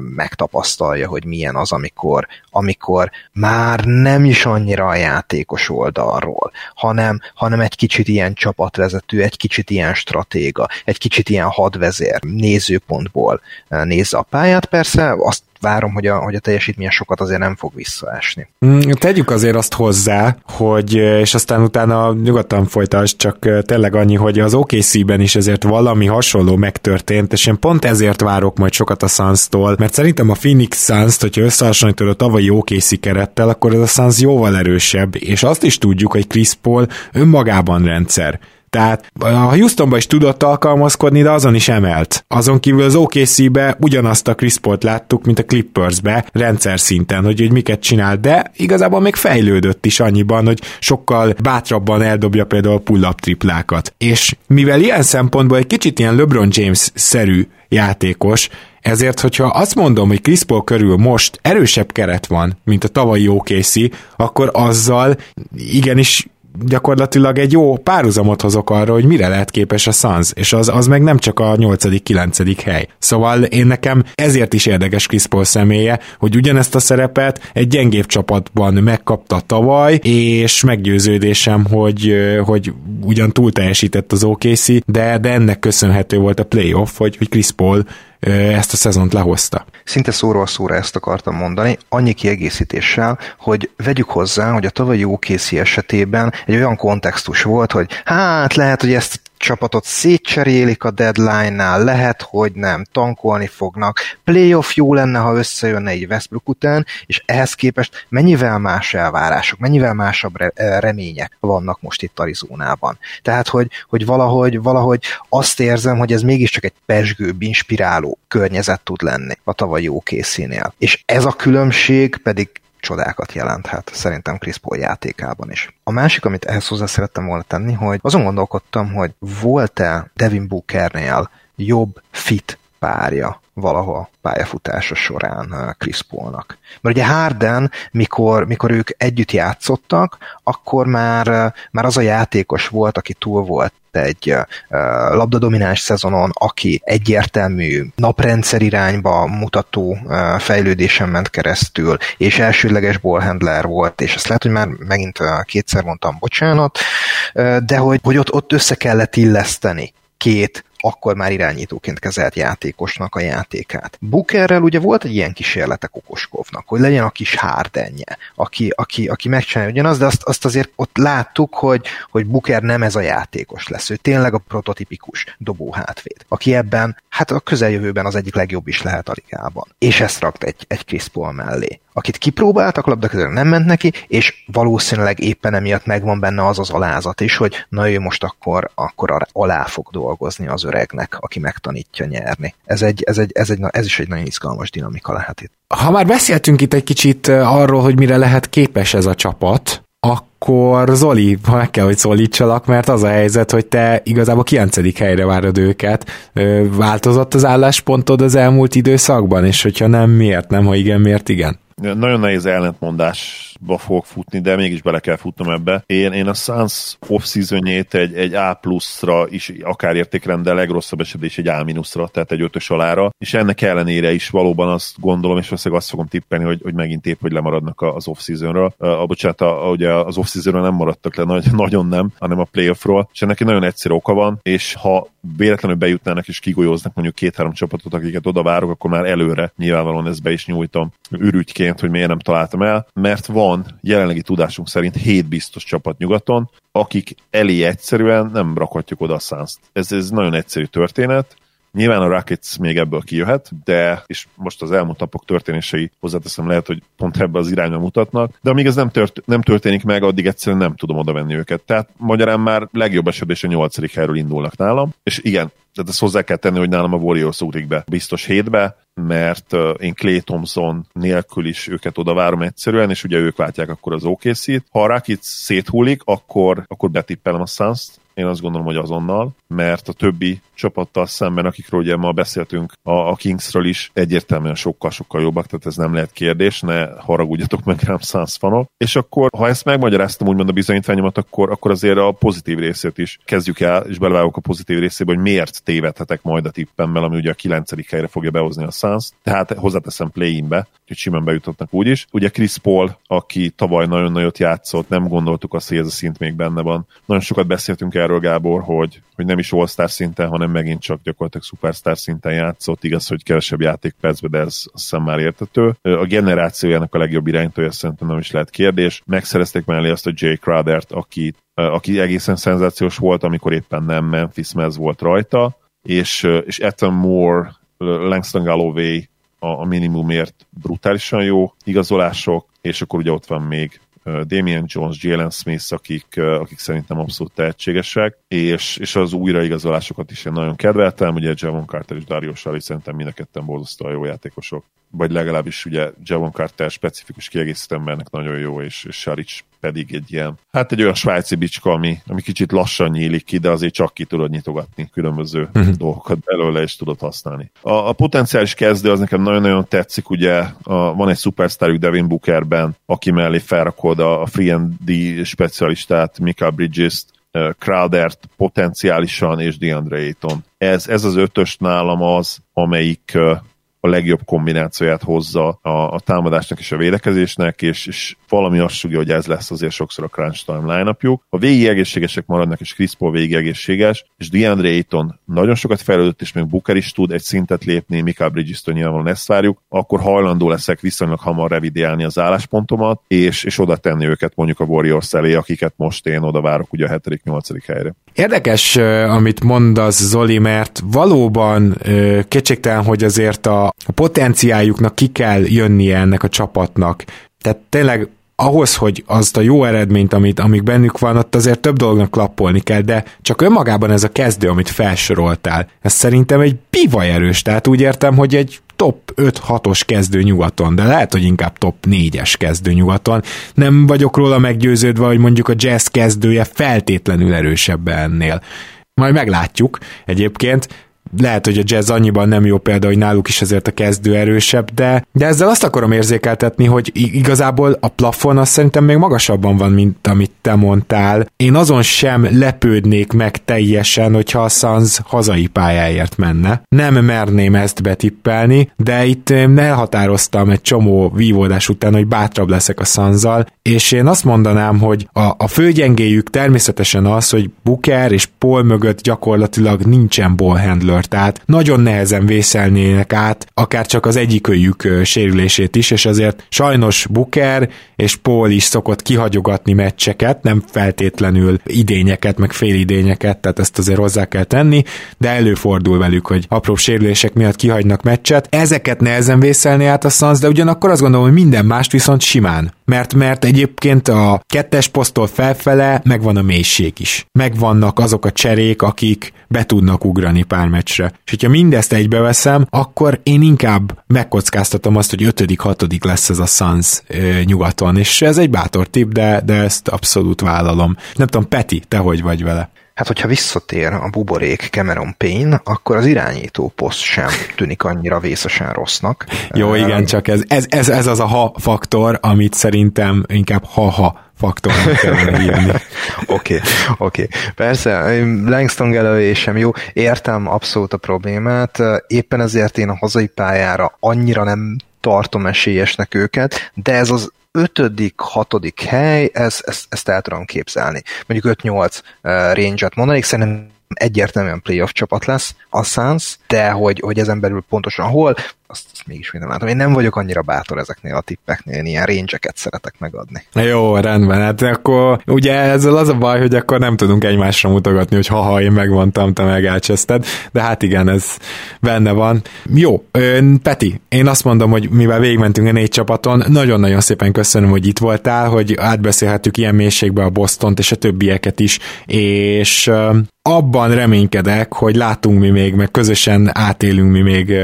megtapasztalja, hogy milyen az, amikor, amikor már nem is annyira a játékos oldalról, hanem, hanem egy kicsit ilyen csapatvezető, egy kicsit ilyen stratéga, egy kicsit ilyen hadvezér nézőpontból nézze a pályát. Persze azt várom, hogy a, hogy a teljesítménye sokat azért nem fog visszaesni. Mm, tegyük azért azt hozzá, hogy, és aztán utána nyugodtan folytasd, csak tényleg annyi, hogy az OKC-ben is ezért valami hasonló megtörtént, és én pont ezért várok majd sokat a Suns-tól, mert szerintem a Phoenix Suns-t, hogyha összehasonlítod a tavalyi OKC kerettel, akkor ez a Suns jóval erősebb, és azt is tudjuk, hogy Chris Paul önmagában rendszer. Tehát a Houstonba is tudott alkalmazkodni, de azon is emelt. Azon kívül az OKC-be ugyanazt a Chris Paul-t láttuk, mint a Clippersbe, rendszer szinten, hogy, hogy miket csinál, de igazából még fejlődött is annyiban, hogy sokkal bátrabban eldobja például pull-up triplákat. És mivel ilyen szempontból egy kicsit ilyen LeBron James-szerű játékos, ezért, hogyha azt mondom, hogy Chris Paul körül most erősebb keret van, mint a tavalyi OKC, akkor azzal igenis gyakorlatilag egy jó párhuzamot hozok arra, hogy mire lehet képes a Suns, és az, az meg nem csak a 8.-9. hely. Szóval én nekem ezért is érdekes Chris Paul személye, hogy ugyanezt a szerepet egy gyengébb csapatban megkapta tavaly, és meggyőződésem, hogy, hogy ugyan túl teljesített az OKC, de, de ennek köszönhető volt a playoff, hogy, hogy Chris Paul ezt a szezont lehozta. Szinte szóról szóra ezt akartam mondani, annyi kiegészítéssel, hogy vegyük hozzá, hogy a tavalyi OKC esetében egy olyan kontextus volt, hogy hát lehet, hogy ezt csapatot szétcserélik a deadline-nál, lehet, hogy nem, tankolni fognak. Playoff jó lenne, ha összejönne egy Westbrook után, és ehhez képest mennyivel más elvárások, mennyivel másabb remények vannak most itt Arizonában. Tehát, hogy, hogy valahogy, valahogy azt érzem, hogy ez mégiscsak egy pesgőbb, inspiráló környezet tud lenni a tavalyi OKC-nél. És ez a különbség pedig csodákat jelenthet szerintem Chris Paul játékában is. A másik, amit ehhez hozzá szerettem volna tenni, hogy azon gondolkodtam, hogy volt-e Devin Bookernél jobb fit párja valahol pályafutása során Chris Paulnak. Mert ugye Harden, mikor, mikor ők együtt játszottak, akkor már, már az a játékos volt, aki túl volt egy labdadomináns szezonon, aki egyértelmű naprendszer irányba mutató fejlődésen ment keresztül, és elsődleges ballhandler volt, és ezt lehet, hogy már megint kétszer mondtam, bocsánat, de hogy, hogy ott, ott össze kellett illeszteni két akkor már irányítóként kezelt játékosnak a játékát. Bookerrel ugye volt egy ilyen kísérlete Kokoskovnak, hogy legyen a kis hárdenje, aki, aki, aki megcsinálja ugyanaz, de azt, azt azért ott láttuk, hogy, hogy Booker nem ez a játékos lesz. Ő tényleg a prototipikus dobó hátvéd, aki ebben, hát a közeljövőben az egyik legjobb is lehet a ligában. És ezt rakt egy, egy Chris Paul mellé akit kipróbáltak, labda közül nem ment neki, és valószínűleg éppen emiatt megvan benne az az alázat is, hogy na ő most akkor, akkor alá fog dolgozni az öregnek, aki megtanítja nyerni. Ez, egy, ez, egy, ez, egy, ez is egy nagyon izgalmas dinamika lehet itt. Ha már beszéltünk itt egy kicsit arról, hogy mire lehet képes ez a csapat, akkor Zoli, ha meg kell, hogy szólítsalak, mert az a helyzet, hogy te igazából 9. helyre várod őket. Változott az álláspontod az elmúlt időszakban, és hogyha nem, miért nem, ha igen, miért igen? Nagyon nehéz ellentmondásba fogok futni, de mégis bele kell futnom ebbe. Én, én a Suns off egy, egy A pluszra is akár értékrendel, legrosszabb esetben is egy A minuszra, tehát egy ötös alára, és ennek ellenére is valóban azt gondolom, és valószínűleg azt fogom tippelni, hogy, hogy megint épp, hogy lemaradnak az off-seasonről. A, bocsánat, a, ugye az off-seasonről nem maradtak le, nagy, nagyon nem, hanem a playoffról, és ennek egy nagyon egyszerű oka van, és ha véletlenül bejutnának és kigolyóznak mondjuk két-három csapatot, akiket oda várok, akkor már előre nyilvánvalóan ezt be is nyújtom ürügyként, hogy miért nem találtam el, mert van jelenlegi tudásunk szerint hét biztos csapat nyugaton, akik elé egyszerűen nem rakhatjuk oda a suns Ez, ez nagyon egyszerű történet, Nyilván a Rockets még ebből kijöhet, de, és most az elmúlt napok történései hozzáteszem lehet, hogy pont ebbe az irányba mutatnak, de amíg ez nem, tört, nem történik meg, addig egyszerűen nem tudom oda venni őket. Tehát magyarán már legjobb esetben is a nyolcadik helyről indulnak nálam, és igen, tehát ezt hozzá kell tenni, hogy nálam a Warriors ugrik be biztos hétbe, mert én Clay Thompson nélkül is őket oda várom egyszerűen, és ugye ők váltják akkor az OKC-t. Ha a Rockets széthullik, akkor, akkor betippelem a suns én azt gondolom, hogy azonnal, mert a többi csapattal szemben, akikről ugye ma beszéltünk, a, a Kingsről is egyértelműen sokkal-sokkal jobbak, tehát ez nem lehet kérdés, ne haragudjatok meg rám Suns fanok. És akkor, ha ezt megmagyaráztam úgymond a bizonyítványomat, akkor, akkor azért a pozitív részét is kezdjük el, és belevágok a pozitív részébe, hogy miért tévedhetek majd a tippemmel, ami ugye a kilencedik helyre fogja behozni a Suns. Tehát hozzáteszem play-inbe, hogy simán bejutottak úgyis. Ugye Chris Paul, aki tavaly nagyon nagyot játszott, nem gondoltuk azt, hogy ez a szint még benne van. Nagyon sokat beszéltünk erről, Gábor, hogy, hogy nem is all szinten, hanem megint csak gyakorlatilag superstar szinten játszott. Igaz, hogy kevesebb játékpercbe, de ez azt már értető. A generációjának a legjobb irányítója szerintem nem is lehet kérdés. Megszerezték mellé azt a Jay Crowdert, aki, aki egészen szenzációs volt, amikor éppen nem Memphis Mez volt rajta, és, és Ethan Moore, Langston Galloway a, a minimumért brutálisan jó igazolások, és akkor ugye ott van még Damian Jones, Jalen Smith, akik, akik szerintem abszolút tehetségesek, és, és az újraigazolásokat is én nagyon kedveltem, ugye Javon Carter és Dario Sari szerintem mind a ketten borzasztóan jó játékosok, vagy legalábbis ugye Javon Carter specifikus kiegészítő embernek nagyon jó, és, és Saric pedig egy ilyen, hát egy olyan svájci bicska, ami, ami kicsit lassan nyílik ki, de azért csak ki tudod nyitogatni különböző uh-huh. dolgokat belőle, és tudod használni. A, a potenciális kezdő az nekem nagyon-nagyon tetszik, ugye a, van egy szupersztárjuk Devin Bookerben, aki mellé felrakod a, a free and D specialistát, Mika Bridges-t, Crowdert potenciálisan, és DeAndre Ayton. Ez, ez az ötös nálam az, amelyik a legjobb kombinációját hozza a, a támadásnak és a védekezésnek, és, és valami azt sugja, hogy ez lesz azért sokszor a crunch time line A végig egészségesek maradnak, és Chris Paul végig egészséges, és DeAndre Ayton nagyon sokat fejlődött, és még Booker is tud egy szintet lépni, Mika Bridges-től nyilvánvalóan ezt várjuk, akkor hajlandó leszek viszonylag hamar revidiálni az álláspontomat, és, és oda tenni őket mondjuk a Warriors elé, akiket most én oda várok ugye a 7.-8. helyre. Érdekes, amit mondasz, Zoli, mert valóban kétségtelen, hogy azért a, a potenciáljuknak ki kell jönnie ennek a csapatnak. Tehát tényleg ahhoz, hogy azt a jó eredményt, amit, amik bennük van, ott azért több dolognak klappolni kell, de csak önmagában ez a kezdő, amit felsoroltál, ez szerintem egy bivaj erős, tehát úgy értem, hogy egy top 5-6-os kezdő nyugaton, de lehet, hogy inkább top 4-es kezdő nyugaton. Nem vagyok róla meggyőződve, hogy mondjuk a jazz kezdője feltétlenül erősebb ennél. Majd meglátjuk egyébként, lehet, hogy a jazz annyiban nem jó példa, hogy náluk is azért a kezdő erősebb, de, de ezzel azt akarom érzékeltetni, hogy igazából a plafon azt szerintem még magasabban van, mint amit te mondtál. Én azon sem lepődnék meg teljesen, hogyha a Suns hazai pályáért menne. Nem merném ezt betippelni, de itt elhatároztam egy csomó vívódás után, hogy bátrabb leszek a Sanzal, és én azt mondanám, hogy a, a főgyengéjük természetesen az, hogy Booker és Paul mögött gyakorlatilag nincsen ballhandler Taylor, tehát nagyon nehezen vészelnének át, akár csak az egyikőjük sérülését is, és azért sajnos Booker és Paul is szokott kihagyogatni meccseket, nem feltétlenül idényeket, meg félidényeket, tehát ezt azért hozzá kell tenni, de előfordul velük, hogy apró sérülések miatt kihagynak meccset. Ezeket nehezen vészelni át a Suns, de ugyanakkor azt gondolom, hogy minden mást viszont simán. Mert, mert egyébként a kettes posztól felfele megvan a mélység is. Megvannak azok a cserék, akik be tudnak ugrani pár meccsre. És hogyha mindezt egybeveszem, akkor én inkább megkockáztatom azt, hogy ötödik, hatodik lesz ez a Suns ö, nyugaton, és ez egy bátor tip, de, de ezt abszolút vállalom. Nem tudom, Peti, te hogy vagy vele? Hát, hogyha visszatér a buborék Cameron Payne, akkor az irányító poszt sem tűnik annyira vészesen rossznak. Jó, igen, csak ez, ez, ez, ez az a ha faktor, amit szerintem inkább ha-ha faktornak kellene hívni. Oké, oké. Okay, okay. Persze, Langston Galloway sem jó, értem abszolút a problémát, éppen ezért én a hazai pályára annyira nem tartom esélyesnek őket, de ez az ötödik, hatodik hely, ez, ezt, ezt el tudom képzelni. Mondjuk 5-8 uh, range-et mondanék, szerintem egyértelműen playoff csapat lesz a Suns, de hogy, hogy ezen belül pontosan hol, azt, azt mégis még nem látom. Én nem vagyok annyira bátor ezeknél a tippeknél, én ilyen range szeretek megadni. Jó, rendben, hát akkor ugye ezzel az a baj, hogy akkor nem tudunk egymásra mutogatni, hogy ha-ha én megmondtam, te meg elcseszted, de hát igen, ez benne van. Jó, ön, Peti, én azt mondom, hogy mivel végigmentünk a négy csapaton, nagyon-nagyon szépen köszönöm, hogy itt voltál, hogy átbeszélhettük ilyen mélységbe a Bostont és a többieket is, és abban reménykedek, hogy látunk mi még, meg közösen átélünk mi még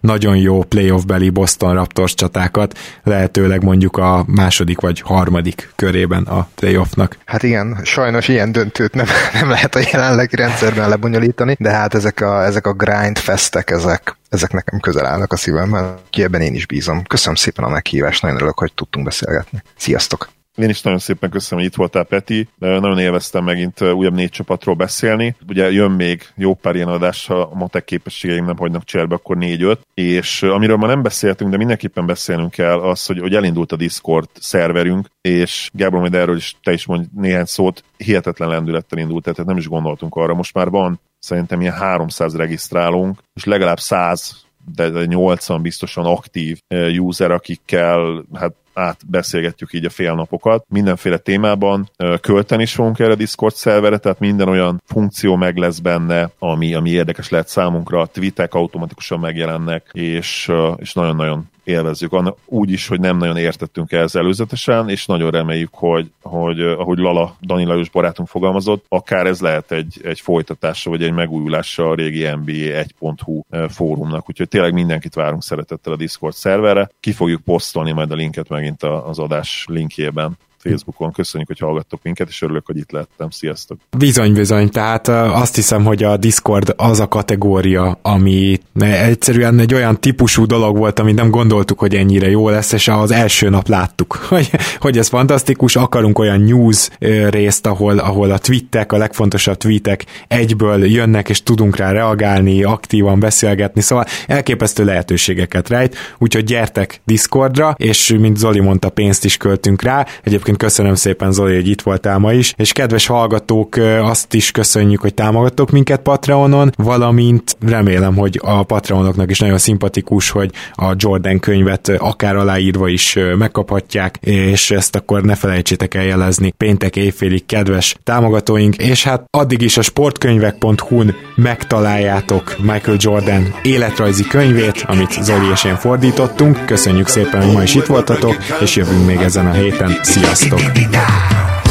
nagyon jó playoff-beli Boston Raptors csatákat, lehetőleg mondjuk a második vagy harmadik körében a playoffnak. Hát igen, sajnos ilyen döntőt nem, nem lehet a jelenlegi rendszerben lebonyolítani, de hát ezek a, ezek a grind festek, ezek, ezek nekem közel állnak a szívemben, ki ebben én is bízom. Köszönöm szépen a meghívást, nagyon örülök, hogy tudtunk beszélgetni. Sziasztok! Én is nagyon szépen köszönöm, hogy itt voltál, Peti. Nagyon élveztem megint újabb négy csapatról beszélni. Ugye jön még jó pár ilyen adás, ha a matek képességeim nem hagynak cserbe, akkor négy-öt. És amiről ma nem beszéltünk, de mindenképpen beszélnünk kell, az, hogy, hogy elindult a Discord szerverünk, és Gábor, majd erről is te is mondj néhány szót, hihetetlen lendülettel indult, tehát nem is gondoltunk arra. Most már van szerintem ilyen 300 regisztrálunk, és legalább 100 de 80 biztosan aktív user, akikkel hát átbeszélgetjük így a félnapokat. Mindenféle témában költeni is fogunk erre a Discord szerverre, tehát minden olyan funkció meg lesz benne, ami, ami érdekes lehet számunkra, a tweetek automatikusan megjelennek, és, és nagyon-nagyon élvezzük. Úgy is, hogy nem nagyon értettünk ehhez előzetesen, és nagyon reméljük, hogy, hogy ahogy Lala, Dani Lajos barátunk fogalmazott, akár ez lehet egy, egy folytatása, vagy egy megújulása a régi NBA 1.hu fórumnak. Úgyhogy tényleg mindenkit várunk szeretettel a Discord szerverre. Ki fogjuk posztolni majd a linket megint az adás linkjében. Facebookon. Köszönjük, hogy hallgattok minket, és örülök, hogy itt lettem. Sziasztok! Bizony, bizony. Tehát azt hiszem, hogy a Discord az a kategória, ami egyszerűen egy olyan típusú dolog volt, amit nem gondoltuk, hogy ennyire jó lesz, és az első nap láttuk, hogy, hogy ez fantasztikus. Akarunk olyan news részt, ahol, ahol a tweetek, a legfontosabb tweetek egyből jönnek, és tudunk rá reagálni, aktívan beszélgetni, szóval elképesztő lehetőségeket rejt, úgyhogy gyertek Discordra, és mint Zoli mondta, pénzt is költünk rá. Egyébként Egyébként köszönöm szépen Zoli, hogy itt voltál ma is, és kedves hallgatók, azt is köszönjük, hogy támogattok minket Patreonon, valamint remélem, hogy a Patreonoknak is nagyon szimpatikus, hogy a Jordan könyvet akár aláírva is megkaphatják, és ezt akkor ne felejtsétek el jelezni péntek éjfélig, kedves támogatóink, és hát addig is a sportkönyvek.hu-n megtaláljátok Michael Jordan életrajzi könyvét, amit Zoli és én fordítottunk. Köszönjük szépen, hogy ma is itt voltatok, és jövünk még ezen a héten. Sziasztok! Sziasztok!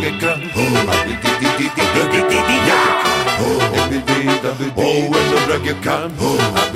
reggae oh, Every day that we Oh, a reggae girl.